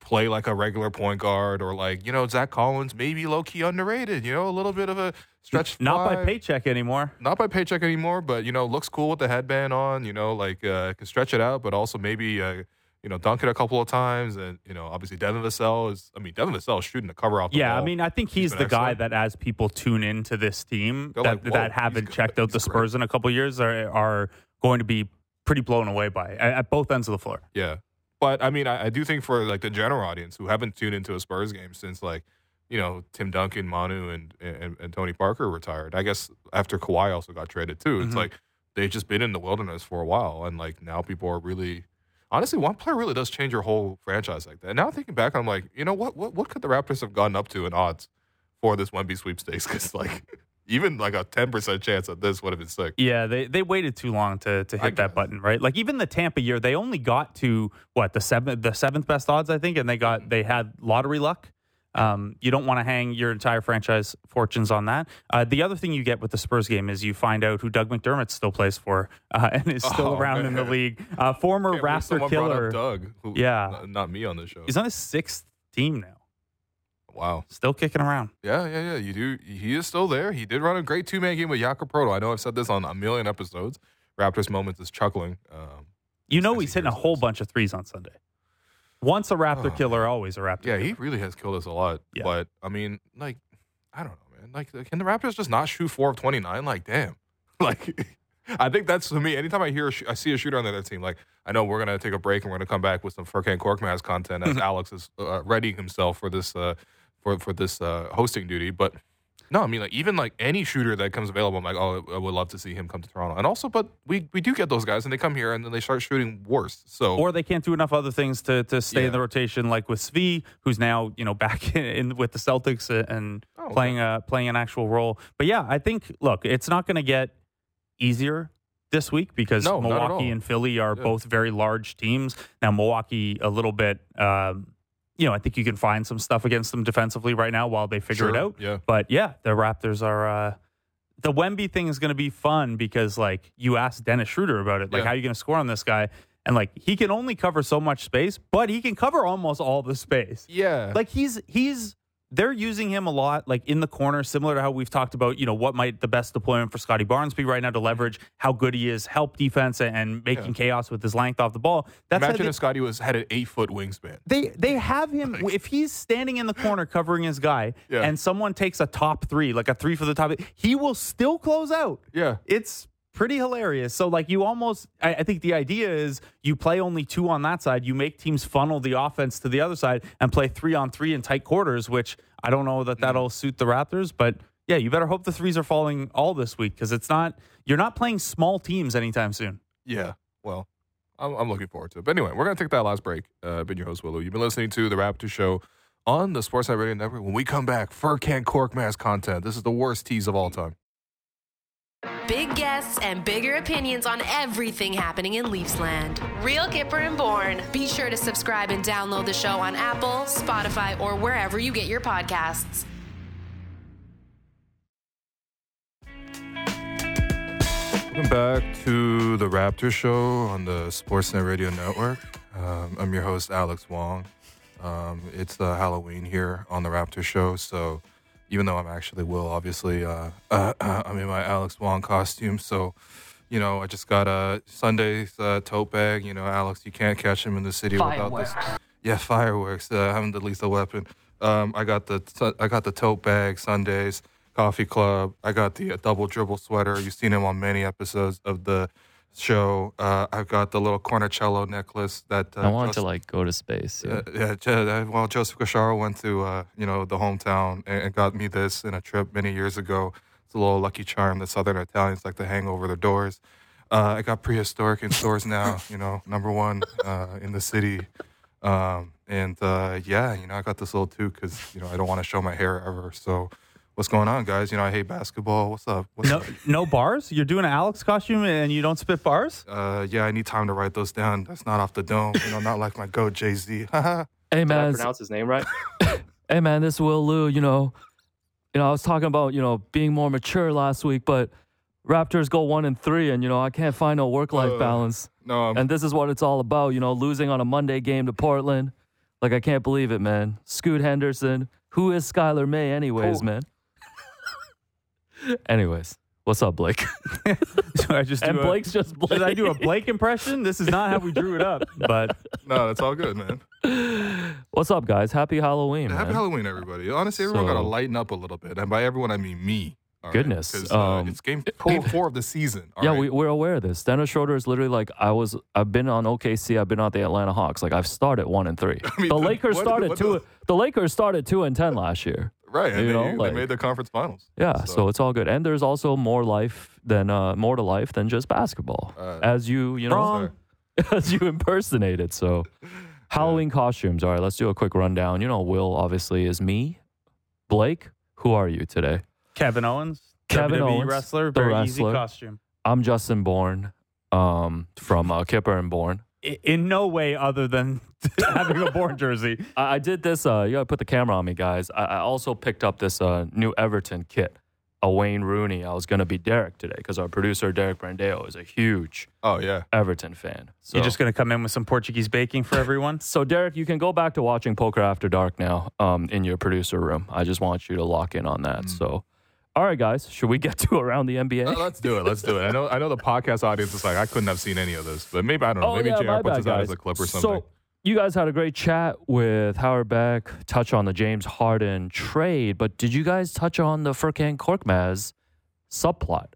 play like a regular point guard or like you know Zach Collins maybe low key underrated. You know, a little bit of a stretch. Not by paycheck anymore. Not by paycheck anymore, but you know, looks cool with the headband on. You know, like uh, can stretch it out, but also maybe uh, you know dunk it a couple of times. And you know, obviously Devin Vassell is. I mean, Devin Vassell is shooting the cover off. The Yeah, I mean, I think He's he's the guy excellent. that as people tune into this team They're that like, that haven't checked out the He's great." Spurs in a couple years are are going to be pretty blown away by at, at both ends of the floor. Yeah, but I mean, I, I do think for like the general audience who haven't tuned into a Spurs game since like you know Tim Duncan, Manu, and and, and Tony Parker retired. I guess after Kawhi also got traded too. It's Mhm. like they've just been in the wilderness for a while, and like now people are really. Honestly, one player really does change your whole franchise like that. Now thinking back, I'm like, you know what? What what could the Raptors have gotten up to in odds for this Wemby sweepstakes? Because like even like a ten percent chance at this would have been sick. Yeah, they they waited too long to to hit that button, right? Like even the Tampa year, they only got to what the seventh the seventh best odds, I think, and they got mm-hmm. they had lottery luck. Um, you don't want to hang your entire franchise fortunes on that. Uh, the other thing you get with the Spurs game is you find out who Doug McDermott still plays for uh, and is still Oh, around in the league. Uh, former Raptor killer. Doug. Who, Yeah. not, not me on the show. He's on his sixth team now, wow. still kicking around. Yeah, yeah, yeah. You do. He is still there. He did run a great two man game with Jakob Poeltl. I know I've said this on a million episodes. Raptors moments is chuckling. Um, You know he's hitting a whole bunch of threes on Sunday. Once a Raptor Oh, killer, always a Raptor. yeah, he really has killed us a lot. Yeah. But I mean, like, I don't know, man. Like, can the Raptors just not shoot four of twenty nine? Like, damn. Like, I think that's to me. Anytime I hear, a sh- I see a shooter on the other team. Like, I know we're gonna take a break and we're gonna come back with some Furkan Korkmaz content as Alex is uh, readying himself for this uh, for for this uh, hosting duty. But no, I mean, like even like any shooter that comes available, I'm like, oh, I would love to see him come to Toronto. And also, but we we do get those guys, and they come here and then they start shooting worse. So or they can't do enough other things to to stay Yeah. in the rotation, like with Svi, who's now you know back in, in with the Celtics and Oh, okay. playing a playing an actual role. But yeah, I think look, it's not going to get easier this week because No, Milwaukee and Philly are Yeah. both very large teams. Now Milwaukee a little bit. Um, you know, I think you can find some stuff against them defensively right now while they figure it out. yeah. But yeah, the Raptors are. Uh, the Wemby thing is going to be fun because, like, you asked Dennis Schröder about it. Like, Yeah. how are you going to score on this guy? And like, he can only cover so much space, but he can cover almost all the space. yeah, Like, he's he's they're using him a lot, like in the corner, similar to how we've talked about, you know, what might the best deployment for Scottie Barnes be right now to leverage how good he is, help defense, and making Yeah. chaos with his length off the ball. That's Imagine they- if Scottie was had an eight foot wingspan. they they have him if he's standing in the corner covering his guy Yeah. and someone takes a top three like a three for the top he will still close out Yeah. it's pretty hilarious so like you almost I, I think the idea is you play only two on that side you make teams funnel the offense to the other side and play three on three in tight quarters which i don't know that that'll suit the raptors but yeah you better hope the threes are falling all this week because it's not you're not playing small teams anytime soon Yeah. Well, I'm, I'm looking forward to it. But anyway, we're going to take that last break. Uh, I've been your host, Will Lou. You've been listening to The Raptor Show on the Sportsnet Radio Network. When we come back, Furkan Korkmaz content. This is the worst tease of all time. Big guests and bigger opinions on everything happening in Leafsland. Real Kyper and Bourne. Be sure to subscribe and download the show on Apple, Spotify, or wherever you get your podcasts. Welcome back to The Raptor Show on the Sportsnet Radio Network. Um, I'm your host, Alex Wong. Um, it's uh, Halloween here on The Raptor Show. So even though I'm actually Will, obviously, uh, uh, I'm in my Alex Wong costume. So, you know, I just got a Sunday's uh, tote bag. You know, Alex, you can't catch him in the city without this. Yeah, fireworks. Uh, having the lethal weapon. Um, I got the I got the tote bag Sundays coffee club. I got the uh, double dribble sweater. You've seen him on many episodes of the show. Uh, I've got the little cornicello necklace that uh, I want Jos- to like go to space. Yeah. uh, yeah, uh, well, Joseph Casciaro went to uh, you know the hometown and, and got me this in a trip many years ago. It's a little lucky charm that Southern Italians like to hang over their doors. Uh, I got prehistoric in stores now. You know, number one uh, in the city. Um, and uh, yeah, you know, I got this little too because you know I don't want to show my hair ever. So, what's going on, guys? You know, I hate basketball. What's up? What's no up? no bars you're doing an alex costume and you don't spit bars Uh, yeah, I need time to write those down. That's not off the dome. You know, not like my goat Jay Z. Hey Did I man, pronounce his name right? hey man, this is Will Lou. You know, you know, I was talking about you know being more mature last week, but Raptors go one and three, and you know I can't find no work life Uh, balance. no, I'm, And this is what it's all about. You know, losing on a Monday game to Portland. Like I can't believe it, man. Scoot Henderson. Who is Skylar May, anyways, man? Anyways, what's up, Blake? So I just do and a- Blake's just Blake. Should I do a Blake impression? This is not how we drew it up, but no, that's all good, man. What's up, guys? Happy Halloween, Happy man. Halloween, everybody. Honestly, everyone got to lighten up a little bit, and by everyone I mean me. all right? Goodness, 'Cause, uh, um, it's game game four of the season. all yeah, right? we, we're aware of this. Dennis Schröder is literally like, I was, I've been on OKC, I've been on the Atlanta Hawks. Like I've started one and three. mean, the the- Lakers what- started what two. the- The Lakers started two and ten last year. Right. And you they, know, they made the conference finals. Yeah, so, it's all good. And there's also more life than uh, more to life than just basketball, Uh, as you you know Wrong. as you impersonated. So Halloween costumes. All right, let's do a quick rundown. You know, Will obviously is me. Blake, who are you today? Kevin Owens, Kevin WWE Owens, wrestler, the very easy costume. I'm Justin Bourne, um, from uh, Kyper and Bourne. I- In no way other than having a Bourne jersey. I, I did this. Uh, you gotta put the camera on me, guys. I, I also picked up this uh, new Everton kit, a Wayne Rooney. I was gonna be Derek today because our producer Derek Brandeo is a huge Oh yeah. Everton fan. So You're just going to come in with some Portuguese baking for everyone? so Derek, you can go back to watching Poker After Dark now, um, in your producer room. I just want you to lock in on that. So, all right, guys, should we get to around the NBA? Uh, let's do it. Let's do it. I know. I know the podcast audience is like, I couldn't have seen any of this, but maybe I don't know. Oh, maybe yeah, JR my puts bad, this out as guys. a clip or something. So you guys had a great chat with Howard Beck, touch on the James Harden trade, but did you guys touch on the Furkan Korkmaz subplot?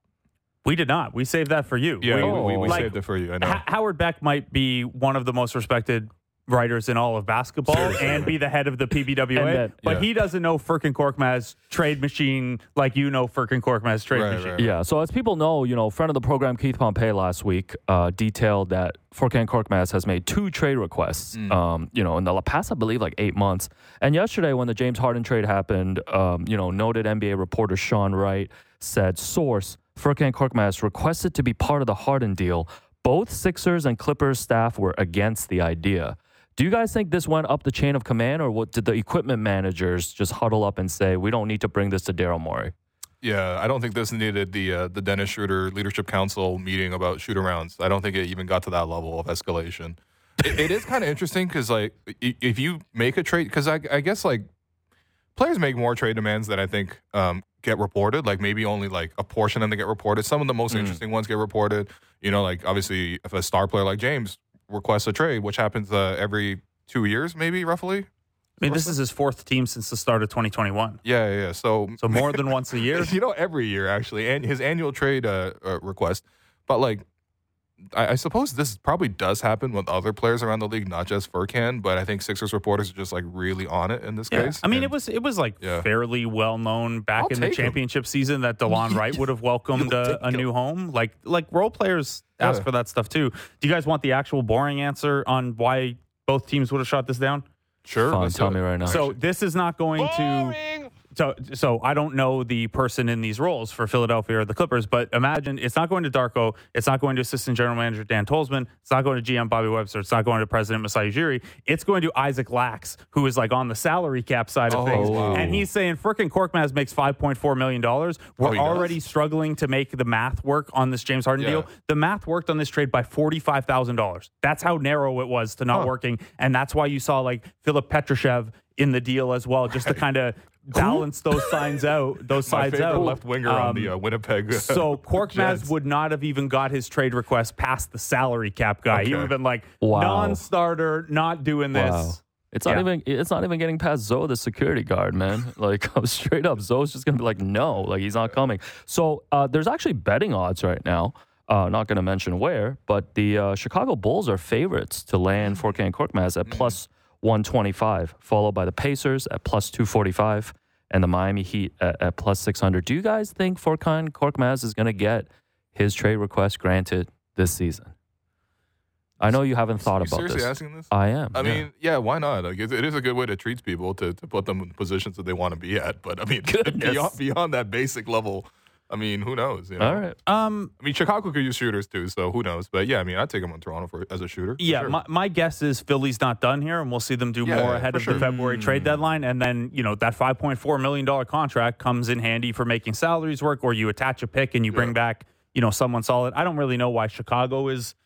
We did not. We saved that for you. yeah, we, we, we, we like, saved it for you. I know. H- Howard Beck might be one of the most respected writers in all of basketball and be the head of the PBWA, And that- but yeah. he doesn't know Furkan Korkmaz trade machine like you know Furkan Korkmaz trade Right, machine. right. Yeah, so as people know, you know, friend of the program Keith Pompey last week uh, detailed that Furkan Korkmaz has made two trade requests, um, you know, in the past, I believe, like eight months. And yesterday, when the James Harden trade happened, um, you know, noted NBA reporter Sean Wright said, source, Furkan Korkmaz requested to be part of the Harden deal. Both Sixers and Clippers staff were against the idea. Do you guys think this went up the chain of command, or what, did the equipment managers just huddle up and say, we don't need to bring this to Daryl Morey? Yeah, I don't think this needed the uh, the Dennis Schröder Leadership Council meeting about shoot arounds. I don't think it even got to that level of escalation. it, it is kind of interesting because like if you make a trade, because I, I guess like players make more trade demands than I think um, get reported. Like maybe only like a portion of them get reported. Some of the most Mm. interesting ones get reported. You know, like obviously if a star player like James requests a trade, which happens uh, every two years, maybe roughly. I mean, this is his fourth team since the start of 2021. Yeah, yeah. yeah. So So more than once a year. you know, every year actually, and his annual trade uh, uh, request. But like, I, I suppose this probably does happen with other players around the league, not just Furkan. But I think Sixers reporters are just like really on it in this Yeah. case. I mean, And- it was it was like Yeah. fairly well known back I'll in the take 'em. championship season that DeLon Wright would have welcomed a, a new home. Like like role players ask Yeah. for that stuff too. Do you guys want the actual boring answer on why both teams would have shot this down? sure. Fine, let's tell do me right now. So this is not going to. So, so I don't know the person in these roles for Philadelphia or the Clippers, but imagine it's not going to Darko, it's not going to Assistant General Manager Dan Tolzman, it's not going to GM Bobby Webster, it's not going to President Masai Ujiri, it's going to Isaac Lax, who is like on the salary cap side of Oh, things, wow. and he's saying frickin' Korkmaz makes five point four million dollars. Oh, We're Oh, he does? already struggling to make the math work on this James Harden Yeah. deal. The math worked on this trade by forty five thousand dollars. That's how narrow it was to not Huh. working, and that's why you saw like Filip Petrusev in the deal as well, just to kind of balance those signs out, those My sides favorite out. left winger on Um, the uh, Winnipeg. uh, so Korkmaz Jets. would not have even got his trade request past the salary cap guy. He Okay. would have been like Wow. non-starter, not doing this. Wow. It's not Yeah. even it's not even getting past Zoe, the security guard, man. Like straight up, Zoe's just gonna be like, no, like he's not coming. So uh, there's actually betting odds right now. Uh, not going to mention where, but the uh, Chicago Bulls are favorites to land Furkan Korkmaz at plus 125, followed by the Pacers at plus 245, and the Miami Heat at, at plus 600. Do you guys think Furkan Korkmaz is going to get his trade request granted this season? I know you haven't thought You about seriously this. asking this? I am. I yeah. mean, yeah, why not? Like, it, it is a good way to treat people to, to put them in positions that they want to be at. But I mean, beyond, beyond that basic level, I mean, who knows? You know? all right. Um, I mean, Chicago could use shooters too, so who knows? But yeah, I mean, I'd take him on Toronto for as a shooter. Yeah, sure. my, my guess is Philly's not done here, and we'll see them do Yeah, more yeah, ahead of sure. the February trade deadline. And then, you know, that $5.4 million contract comes in handy for making salaries work, or you attach a pick and you bring Yeah. back, you know, someone solid. I don't really know why Chicago is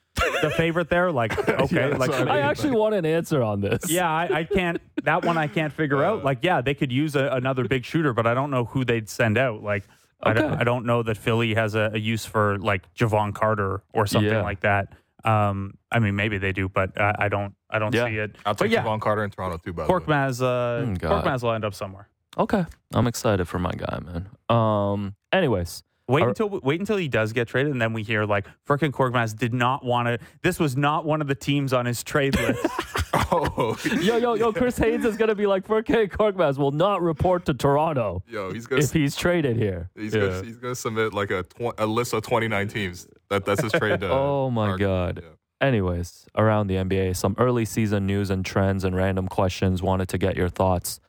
the favorite there. Like, okay, that's like, what I I mean. actually want an answer on this. yeah, I, I can't, that one I can't figure out. Like, yeah, they could use a, another big shooter, but I don't know who they'd send out. Like, I, don't, I don't know that Philly has a, a use for like Jevon Carter or something Yeah. like that. Um, I mean, maybe they do, but I, I don't, I don't Yeah. see it. I'll but take yeah, Jevon Carter in Toronto too. By the way. Korkmaz, uh, Mm, God. Korkmaz will end up somewhere. Okay. I'm excited for my guy, man. Um. Anyways, Wait Are- until wait until he does get traded, and then we hear like frickin' Korkmaz did not want to. This was not one of the teams on his trade list. Oh, yo, yo, yo, Chris Haynes is gonna be like, Furkan Korkmaz will not report to Toronto yo, he's gonna if he's traded here. he's Yeah. gonna he's gonna submit like a tw- a list of twenty nine teams. That that's his trade. Uh, Oh, my argument. God. Yeah. Anyways, around the NBA, some early season news and trends and random questions. Wanted to get your thoughts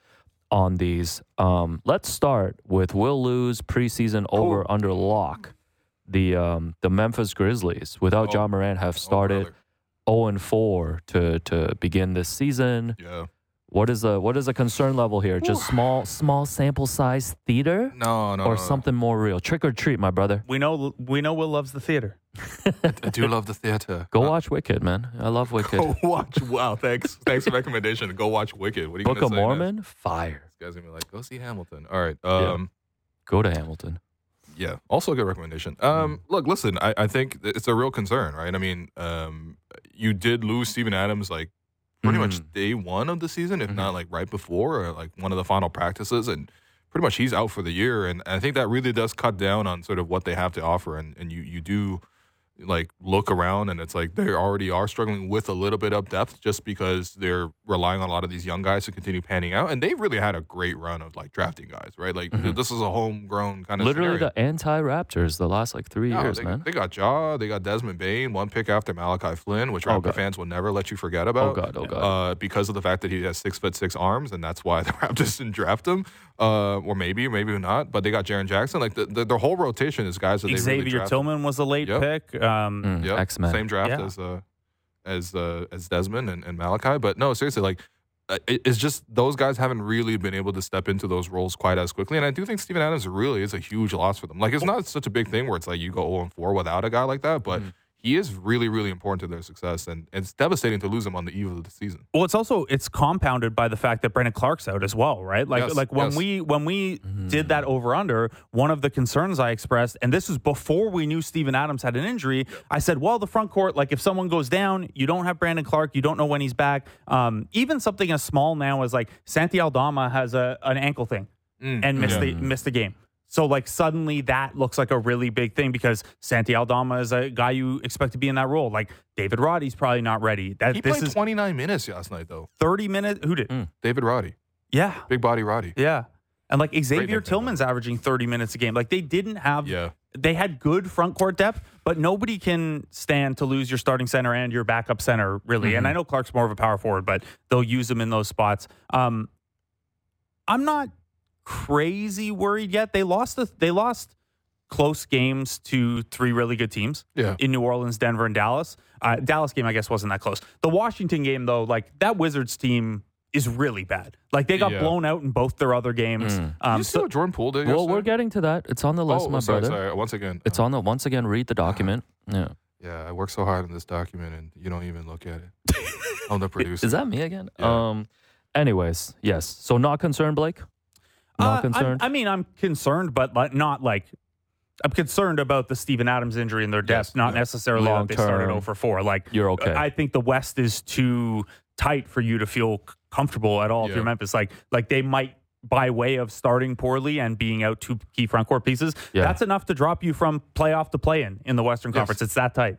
on these. Um, let's start with Will Lou's preseason over under lock. The um, the Memphis Grizzlies without Oh. Ja Morant have started brother. 0 and 4 to to begin this season. Yeah. What is the what is the concern level here? Just small small sample size theater No, no, or no, no. something more real? Trick or treat, my brother. we know we know Will loves the theater. I do love the theater. Go watch Wicked, man. I love Wicked. Go watch. Wow, thanks. Thanks for the recommendation. Go watch Wicked. What are you Book gonna of say next? Mormon, fire. This guy's gonna be like, go see Hamilton. All right. Um, Go to Hamilton. yeah. Also a good recommendation. Um, look, listen. I, I think it's a real concern, right? I mean, um, you did lose Steven Adams like pretty much mm. day one of the season, if mm-hmm. not like right before, or like one of the final practices, and pretty much he's out for the year. And I think that really does cut down on sort of what they have to offer. And and you you do like look around and it's like they already are struggling with a little bit of depth just because they're relying on a lot of these young guys to continue panning out and they've really had a great run of like drafting guys right like this is a homegrown kind of Literally scenario. the anti-Raptors the last like three No, years, they, man. they got Ja, they got Desmond Bane, one pick after Malachi Flynn, which Oh, Raptor God. fans will never let you forget about. Oh, God, oh, God. Uh, because of the fact that he has six foot six arms, and that's why the Raptors didn't draft him. Uh, or maybe, maybe not. But they got Jaren Jackson. Like the, the, their whole rotation is guys that they really Xavier. Tillman was a late Yep. pick. Um, Mm, Yep. X-Men. Same draft Yeah. as uh, as uh, as Desmond and, and Malachi. But no, seriously, like uh, it's just those guys haven't really been able to step into those roles quite as quickly. And I do think Steven Adams really is a huge loss for them. Like it's not such a big thing where it's like you go 0 and 4 without a guy like that, but Mm. He is really, really important to their success, and, and it's devastating to lose him on the eve of the season. Well, it's also it's compounded by the fact that Brandon Clarke's out as well, right? Like Yes, like when yes. we when we did that over under, one of the concerns I expressed, and this was before we knew Steven Adams had an injury, I said, well, the front court, like if someone goes down, you don't have Brandon Clarke, you don't know when he's back. Um, even something as small now as like Santi Aldama has a an ankle thing Mm, and missed yeah. the missed the game. So like suddenly that looks like a really big thing because Santi Aldama is a guy you expect to be in that role. Like David Roddy's probably not ready. That He this played is 29 minutes last night, though. 30 minutes. Who did? David Roddy, Yeah. big body Roddy. Yeah. And like Xavier nickname, Tillman's averaging 30 minutes a game. Like they didn't have Yeah. they had good front court depth, but nobody can stand to lose your starting center and your backup center, really. And I know Clarke's more of a power forward, but they'll use him in those spots. Um, I'm not crazy worried yet. They lost the, they lost close games to three really good teams Yeah. in New Orleans, Denver, and Dallas. Uh, Dallas game, I guess, wasn't that close. The Washington game, though, like that Wizards team is really bad. Like they got Yeah. blown out in both their other games. Mm. Um, you see so what Jordan Poole did Well, yesterday? we're getting to that. It's on the list, oh, my sorry, brother. sorry. Once again, It's uh, on the once again. Read the document. Yeah. Yeah, I work so hard on this document, and you don't even look at it. I'm the producer. Is that me again? Yeah. Um. Anyways, yes. So not concerned, Blake. Not Uh, I'm- concerned. I mean, I'm concerned, but like, not like I'm concerned about the Steven Adams injury and their depth, Yes, not yeah. necessarily that they started Long-term. 0 for 4. Like You're okay. I think the West is too tight for you to feel comfortable at all if you're Memphis. Like like they might by way of starting poorly and being out two key front court pieces, Yeah. that's enough to drop you from playoff to play in in the Western Yes. Conference. It's that tight.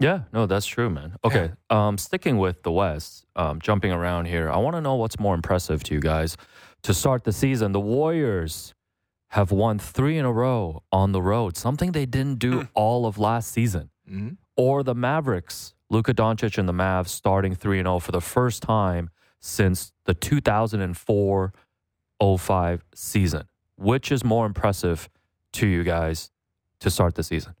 Yeah, no, that's true, man. Okay, um, sticking with the West, um, jumping around here, I want to know what's more impressive to you guys. To start the season, the Warriors have won three in a row on the road, something they didn't do all of last season. Mhm. Or the Mavericks, Luka Doncic and the Mavs starting 3 and 0 for the first time since the 2004 05 season. Which is more impressive to you guys to start the season?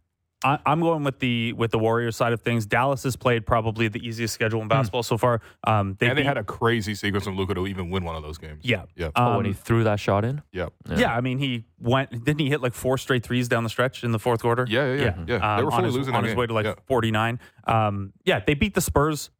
I, I'm going with the with the Warriors side of things. Dallas has played probably the easiest schedule in basketball so far. Um, and they beat- had a crazy sequence from Luka to even win one of those games. yeah, Yeah. oh, when he Um, threw that shot in? Yeah. Yeah. I mean, he went. Didn't he hit like four straight threes down the stretch in the fourth quarter? Yeah, yeah, yeah. yeah. They Um, were on his, losing on his game. way to like Yeah. 49. Um, yeah, they beat the Spurs,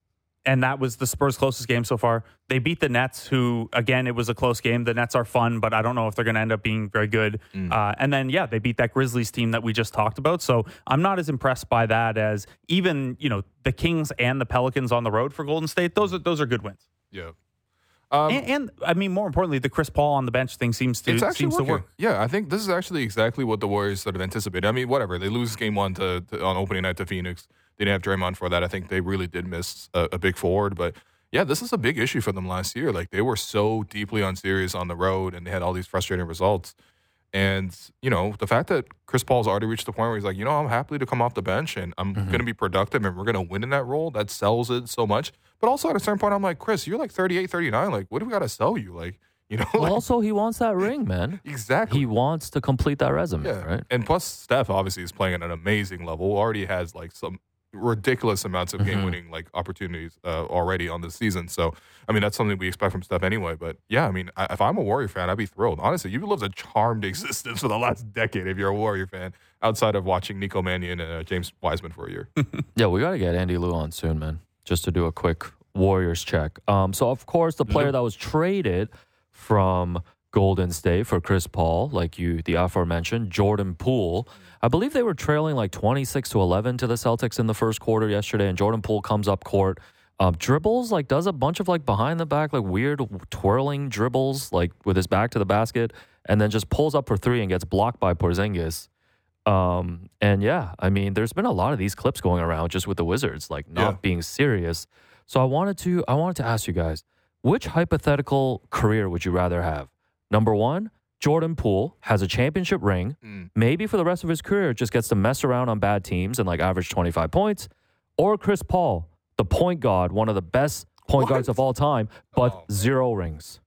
and that was the Spurs' closest game so far. They beat the Nets, who again it was a close game. The Nets are fun, but I don't know if they're going to end up being very good. Mm. Uh, and then yeah, they beat that Grizzlies team that we just talked about. So I'm not as impressed by that as even you know the Kings and the Pelicans on the road for Golden State. Those are those are good wins. Yeah. Um, and, and I mean, more importantly, the Chris Paul on the bench thing seems to it's actually seems to working. work. Yeah, I think this is actually exactly what the Warriors sort of anticipated. I mean, whatever they lose game one to, to on opening night to Phoenix, they didn't have Draymond for that. I think they really did miss a, a big forward, but yeah, this is a big issue for them last year. Like they were so deeply unserious on the road, and they had all these frustrating results. And you know, the fact that Chris Paul's already reached the point where he's like, you know, I'm happy to come off the bench and I'm Mm-hmm. going to be productive and we're going to win in that role. That sells it so much. But also at a certain point, I'm like, Chris, you're like 38, 39. Like, what do we got to sell you? Like, you know, Well, like, also, he wants that ring, man. exactly. He wants to complete that resume, Yeah, right? And plus, Steph obviously is playing at an amazing level. Already has like some ridiculous amounts of Mhm. game-winning like opportunities uh, already on this season. So, I mean, that's something we expect from Steph anyway. But yeah, I mean, I, if I'm a Warrior fan, I'd be thrilled. Honestly, you've lived a charmed existence for the last decade if you're a Warrior fan, outside of watching Nico Mannion and uh, James Wiseman for a year. Yeah, we got to get Andy Lou on soon, man, just to do a quick Warriors check. Um, so, of course, the player that was traded from Golden State for Chris Paul, like you, the aforementioned Jordan Poole. I believe they were trailing like 26 to 11 to the Celtics in the first quarter yesterday, and Jordan Poole comes up court. Um, dribbles like does a bunch of like behind the back like weird twirling dribbles like with his back to the basket and then just pulls up for three and gets blocked by Porzingis. Um, and yeah, I mean, there's been a lot of these clips going around just with the Wizards, like not Yeah. being serious. So I wanted to, I wanted to ask you guys, which hypothetical career would you rather have? Number one, Jordan Poole has a championship ring. Mm. Maybe for the rest of his career, just gets to mess around on bad teams and like average 25 points. Or Chris Paul, the point guard, one of the best point What? guards of all time, but Oh, man. zero rings.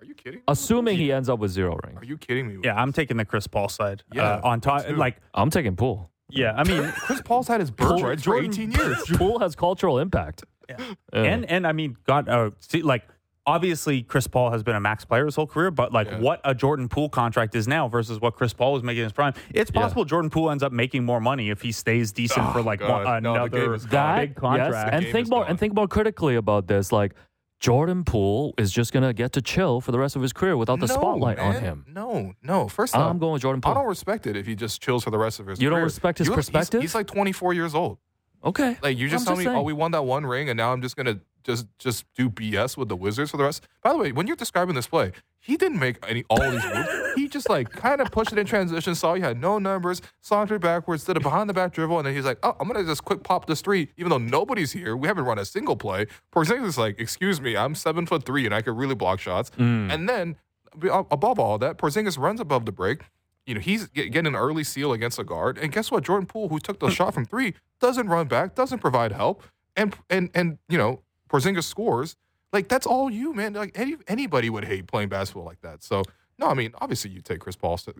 Are you kidding? Me? Assuming he ends up with zero rings. Are you kidding me? Yeah, I'm taking the Chris Paul side. Yeah, uh, on top, me like I'm taking Poole. yeah, I mean, Chris Paul's had his bird rights for 18 years. Poole has cultural impact. Yeah. and and I mean, God, uh, see, like obviously Chris Paul has been a max player his whole career, but like Yeah. what a Jordan Poole contract is now versus what Chris Paul was making in his prime, it's Yeah. possible Jordan Poole ends up making more money if he stays decent Oh, for like one, No, the game another is that big contract. yes, and think is more gone. and think more critically about this. Like Jordan Poole is just gonna get to chill for the rest of his career without the No, spotlight on him. No, no. First off, I'm going with Jordan I Poole. don't respect it if he just chills for the rest of his career. You don't career. respect his You- he's- perspective? He's, like 24 years old. Okay, Like you just I'm tell me, saying. oh, we won that one ring, and now I'm just gonna just just do BS with the Wizards for the rest. By the way, when you're describing this play, he didn't make any all these moves. he just like kind of pushed it in transition, saw he had no numbers, sauntered backwards, did a behind the back dribble, and then he's like, oh, I'm gonna just quick pop this three, even though nobody's here. We haven't run a single play. Porzingis is like, excuse me, I'm seven foot three and I could really block shots. Mm. And then above all that, Porzingis runs above the break. You know, he's getting an early seal against a guard. And guess what? Jordan Poole, who took the shot from three, doesn't run back, doesn't provide help. And and and you know, Porzingis scores. Like that's all you, man. Like any anybody would hate playing basketball like that. So no, I mean, obviously you take Chris Paul's uh,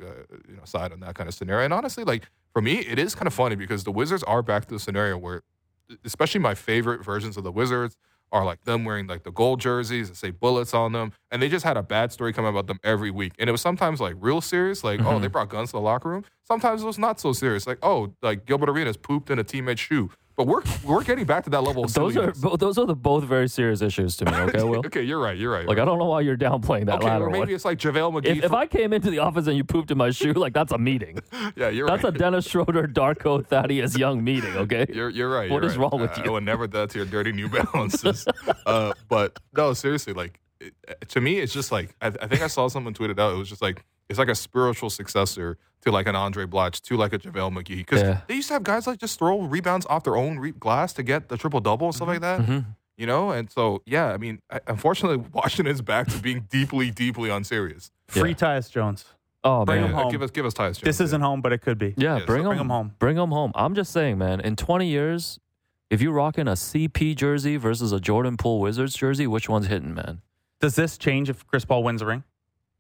you know side on that kind of scenario. And honestly, like for me, it is kind of funny because the Wizards are back to the scenario where, especially my favorite versions of the Wizards are like them wearing like the gold jerseys that say bullets on them, and they just had a bad story come about them every week. And it was sometimes like real serious, like oh they brought guns to the locker room. Sometimes it was not so serious, like oh like Gilbert Arenas pooped in a teammate's shoe. But we're we're getting back to that level of those are bo- those are the both very serious issues to me. Okay, Will. okay, you're right. You're right. Like I don't know why you're downplaying that okay, latter or maybe one. it's like JaVale McGee. If, if I came into the office and you pooped in my shoe, like that's a meeting. yeah, you're That's a. Dennis Schröder, Darko, Thaddeus Young meeting. Okay. You're you're right. What you're is right. wrong with Uh, you? I would never do that to your dirty New Balances. uh, but no, seriously, like it, to me, it's just like I, I think I saw someone tweeted out. It was just like it's like a spiritual successor to like an Andray Blatche, to like a JaVale McGee, because Yeah. they used to have guys like just throw rebounds off their own re- glass to get the triple double and stuff like that. Mhm. You know, and so yeah, I mean, I, unfortunately, Washington's back to being deeply, deeply unserious. Free Yeah. Tyus Jones. Oh Bring man. him home. Give us, give us Tyus Jones. This isn't home, but it could be. Yeah, Yeah, bring so them bring 'em home. Bring them home. I'm just saying, man. In 20 years, if you're rocking a CP jersey versus a Jordan Poole Wizards jersey, which one's hitting, man? Does this change if Chris Paul wins a ring?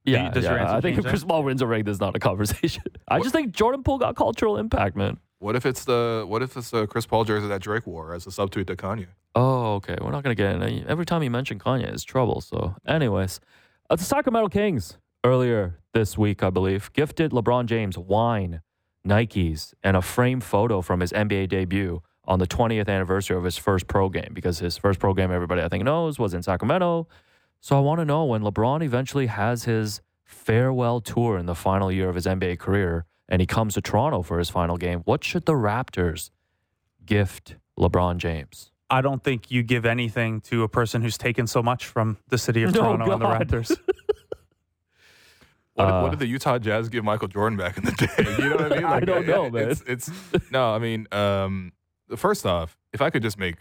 Yeah, does your answer I think change if that? Chris Paul wins a ring, there's not a conversation. I just think Jordan Poole got cultural impact, man. What if it's the what if it's the Chris Paul jersey that Drake wore as a substitute to Kanye? Oh, okay. We're not gonna get in. any- Every time you mention Kanye, it's trouble. So, anyways, uh, the Sacramento Kings earlier this week, I believe, gifted LeBron James wine, Nikes, and a framed photo from his NBA debut on the 20th anniversary of his first pro game because his first pro game, everybody I think knows, was in Sacramento. So I want to know when LeBron eventually has his farewell tour in the final year of his NBA career and he comes to Toronto for his final game, what should the Raptors gift LeBron James? I don't think you give anything to a person who's taken so much from the city of No, Toronto and the Raptors. What, Uh, what did the Utah Jazz give Michael Jordan back in the day? You know what I mean? I don't know, It's, it's no. I mean, um, first off, if I could just make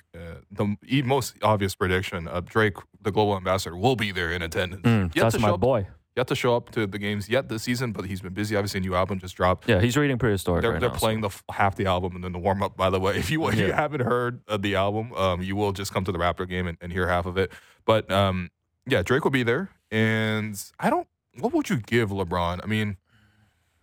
the most obvious prediction, uh, Drake, the global ambassador, will be there in attendance. Mm, that's my up- boy. Yet to show up to the games yet this season, but he's been busy. Obviously, a new album just dropped. Yeah, he's reading prehistoric. They're, right they're now, so- playing the f- half the album and then the warm up. By the way, if you if you haven't heard of the album, um, you will just come to the Raptor game and, and hear half of it. But um, yeah, Drake will be there, and I don't. What would you give LeBron? I mean,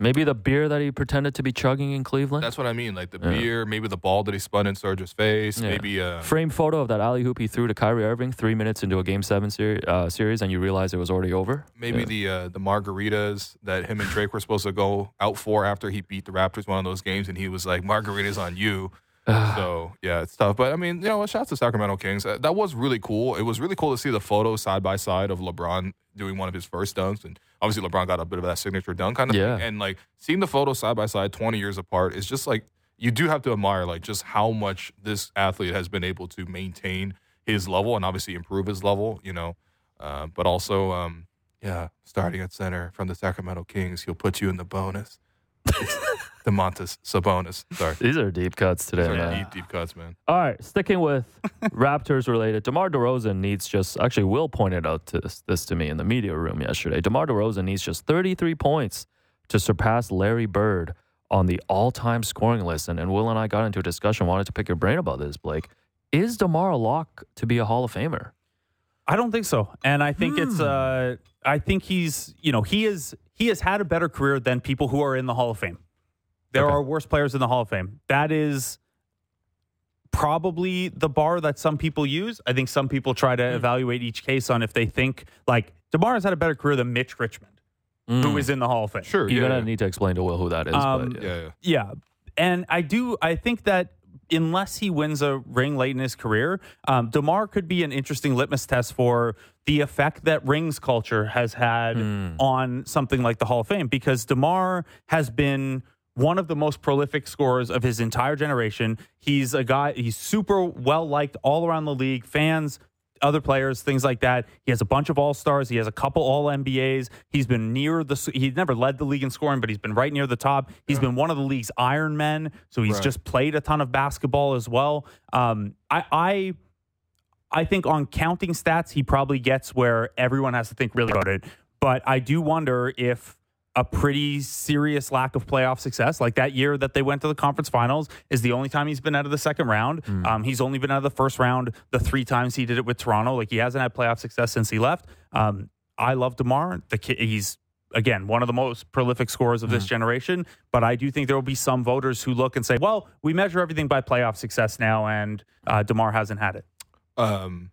Maybe the beer that he pretended to be chugging in Cleveland. that's what I mean. Like the Yeah. beer, maybe the ball that he spun in Serge's face, Yeah. maybe uh, Frame photo of that alley hoop he threw to Kyrie Irving three minutes into a Game Seven seri- uh, series, and you realize it was already over. maybe Yeah. the uh, the margaritas that him and Drake were supposed to go out for after he beat the Raptors one of those games, and he was like, "Margaritas on you." So yeah, it's tough. But I mean, you know, shouts to Sacramento Kings. Uh, That was really cool. It was really cool to see the photos side by side of LeBron doing one of his first dunks, and obviously LeBron got a bit of that signature dunk kind of Yeah. thing. And like seeing the photos side by side, twenty years apart, is just like you do have to admire like just how much this athlete has been able to maintain his level and obviously improve his level. You know, uh, but also. Um, yeah, starting at center from the Sacramento Kings, he'll put you in the bonus. Domantas Sabonis. Sorry. These are deep cuts today, These are man. deep, deep cuts, man. All right, sticking with Raptors related, DeMar DeRozan needs just actually Will pointed out to this, this to me in the media room yesterday. DeMar DeRozan needs just 33 points to surpass Larry Bird on the all-time scoring list. And, and Will and I got into a discussion, wanted to pick your brain about this, Blake. Is DeMar a lock to be a Hall of Famer? I don't think so. And I think Hmm. it's uh I think he's, you know, he is he has had a better career than people who are in the Hall of Fame. There Okay. are worse players in the Hall of Fame. That is probably the bar that some people use. I think some people try to evaluate each case on if they think like Demar has had a better career than Mitch Richmond, who is in the Hall of Fame. Sure. You're yeah, gonna need to explain to Will who that is. Um, but yeah, yeah. yeah. Yeah, and I do. I think that unless he wins a ring late in his career, um, Demar could be an interesting litmus test for the effect that rings culture has had on something like the Hall of Fame. Because Demar has been one of the most prolific scorers of his entire generation. He's a guy. He's super well liked all around the league. Fans other players, things like that. He has a bunch of all stars. He has a couple all NBAs. He's been near the. He's never led the league in scoring, but he's been right near the top. He's been one of the league's Iron Men, so he's Right. just played a ton of basketball as well. Um, I, I, I think on counting stats, he probably gets where everyone has to think really about it. But I do wonder if a pretty serious lack of playoff success, like that year that they went to the conference finals, is the only time he's been out of the second round. Um, he's only been out of the first round the three times he did it with Toronto. Like he hasn't had playoff success since he left. Um, I love Demar. The kid, he's again one of the most prolific scorers of this generation. But I do think there will be some voters who look and say, "Well, we measure everything by playoff success now, and uh, Demar hasn't had it." Um,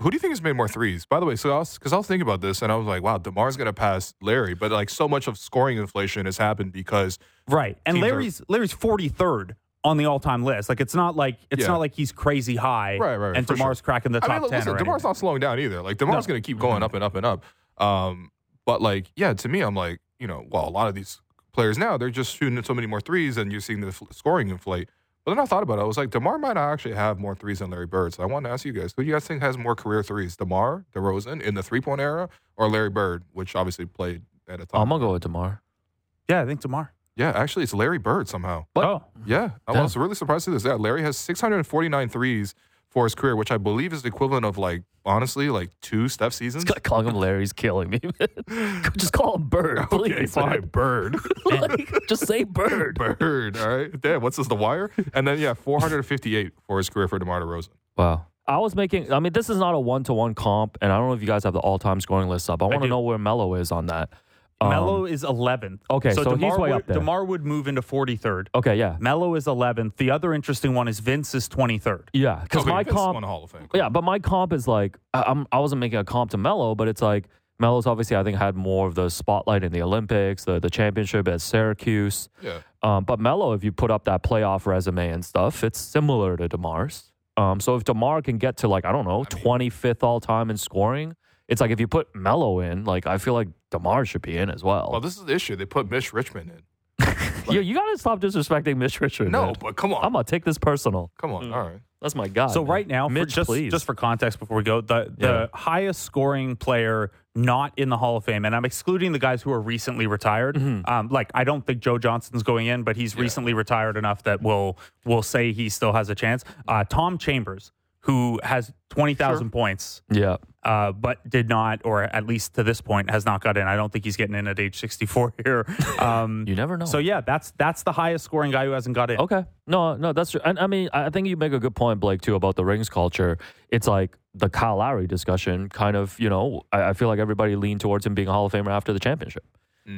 who do you think has made more threes? By the way, so I was because I was thinking about this and I was like, wow, Demar's gonna pass Larry, but like so much of scoring inflation has happened because Right. And Teams are- Larry's Larry's 43rd on the all-time list. Like it's not like it's Yeah. not like he's crazy high. Right, right, And Demar's sure. cracking the top I mean, 10 listen, or Demar's not slowing down either. Like Demar's No. gonna keep going up and up and up. Um, but like, yeah, to me, I'm like, you know, well, a lot of these players now they're just shooting so many more threes, and you're seeing the f- scoring inflate. But then I thought about it. I was like, Demar might not actually have more threes than Larry Bird. So I wanted to ask you guys, who do you guys think has more career threes, Demar, DeRozan in the three point era, or Larry Bird, which obviously played at a time? I'm gonna go with Demar. Yeah, I think Demar. Yeah, actually, it's Larry Bird somehow. What? Oh. Yeah, I Damn. was really surprised to see this. Yeah, Larry has 649 threes for his career, which I believe is the equivalent of like honestly like two Steph seasons. Calling him Larry's killing me. man. just call him Bird, please. Okay, fine, Bird. like, just say Bird. Bird. All right. Damn, what's this? The Wire? And then yeah, 458 for his career for DeMar DeRozan. Wow. I was making. I mean, this is not a one-to-one comp, and I don't know if you guys have the all-time scoring list up. I want to know where Melo is on that. Um, Melo is 11th. okay, so he's DeMar way would, up there. DeMar would move into 43rd. Okay, yeah, Melo is 11th. The other interesting one is Vince is 23rd. yeah. Because Okay, my Vince comp, won a Hall of Fame. Yeah, but my comp is like I, I'm. I wasn't making a comp to Melo, but it's like Melo's obviously I think had more of the spotlight in the Olympics, the the championship at Syracuse. Yeah. Um, but Melo, if you put up that playoff resume and stuff, it's similar to Demar's. Um, so if Demar can get to like I don't know, twenty fifth all time in scoring, it's like if you put Melo in, like I feel like Demar should be in as well. Well, this is the issue. They put Mitch Richmond in. yeah, you gotta stop disrespecting Mitch Richmond. No, man. but come on. I'm gonna take this personal. come on. All right. That's my guy. So man. right now, for Mitch, just please. just for context before we go, the the Yeah. highest scoring player not in the Hall of Fame, and I'm excluding the guys who are recently retired. Mm-hmm. Um, like I don't think Joe Johnson's going in, but he's recently retired enough that we'll we'll say he still has a chance. Uh, Tom Chambers, who has twenty thousand points, yeah. Uh, but did not, or at least to this point, has not got in. I don't think he's getting in at age 64 here. Um, You never know. So yeah, that's that's the highest scoring guy who hasn't got in. Okay. No, no, that's true. And I mean, I think you make a good point, Blake, too, about the rings culture. It's like the Kyle Lowry discussion kind of, you know, I, I feel like everybody leaned towards him being a Hall of Famer after the championship.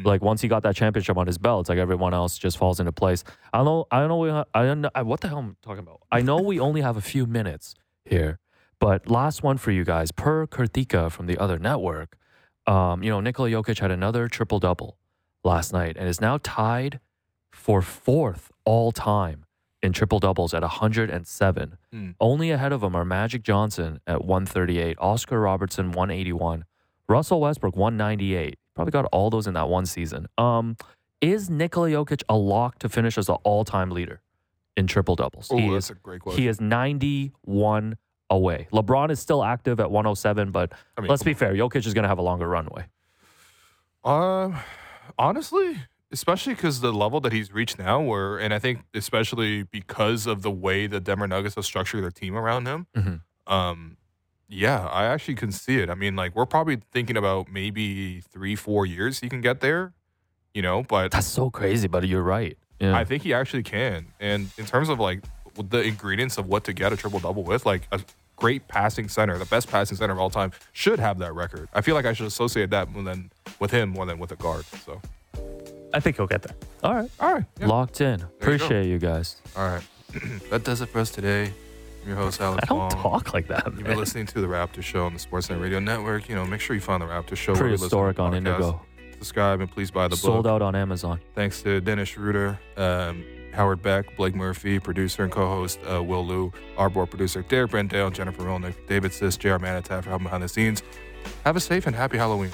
Like once he got that championship on his belt, it's like everyone else just falls into place. I don't know. I don't know. We, I don't know. What the hell I'm I talking about? I know we only have a few minutes here, but last one for you guys. Per Kurtika from the other network, um, you know, Nikola Jokic had another triple double last night and is now tied for fourth all time in triple doubles at 107. Mm. Only ahead of him are Magic Johnson at 138, Oscar Robertson 181, Russell Westbrook 198. Probably got all those in that one season. Um, is Nikola Jokic a lock to finish as an all-time leader in triple doubles? Oh, he that's is. a great question. He is 91 away. LeBron is still active at 107, but I mean, let's be fair. Jokic is going to have a longer runway. Uh, honestly, especially because the level that he's reached now, where and I think especially because of the way the Denver Nuggets have structured their team around him, Mhm. um, yeah, I actually can see it. I mean, like we're probably thinking about maybe three, four years he can get there, you know. But That's so crazy, but you're right. Yeah. I think he actually can. And in terms of like the ingredients of what to get a triple double with, like a great passing center, the best passing center of all time, should have that record. I feel like I should associate that more than with him more than with a guard. So, I think he'll get there. all right. all right, yeah. Locked in. you. Appreciate you guys. all right. that does it for us today. I'm your host, Alex I don't Wong. talk like that. You've been listening to the Raptor Show on the Sportsnet Radio Network. You know, make sure you find the Raptor Show. wherever you listen to Prehistoric on podcasts. Indigo. Subscribe and please buy the Sold book. Sold out on Amazon. Thanks to Dennis Schröder, um, Howard Beck, Blake Murphy, producer and co-host uh, Will Lou, our board producer Derek Brendale, Jennifer Milnick, David Sis, J.R. For helping behind the scenes. Have a safe and happy Halloween.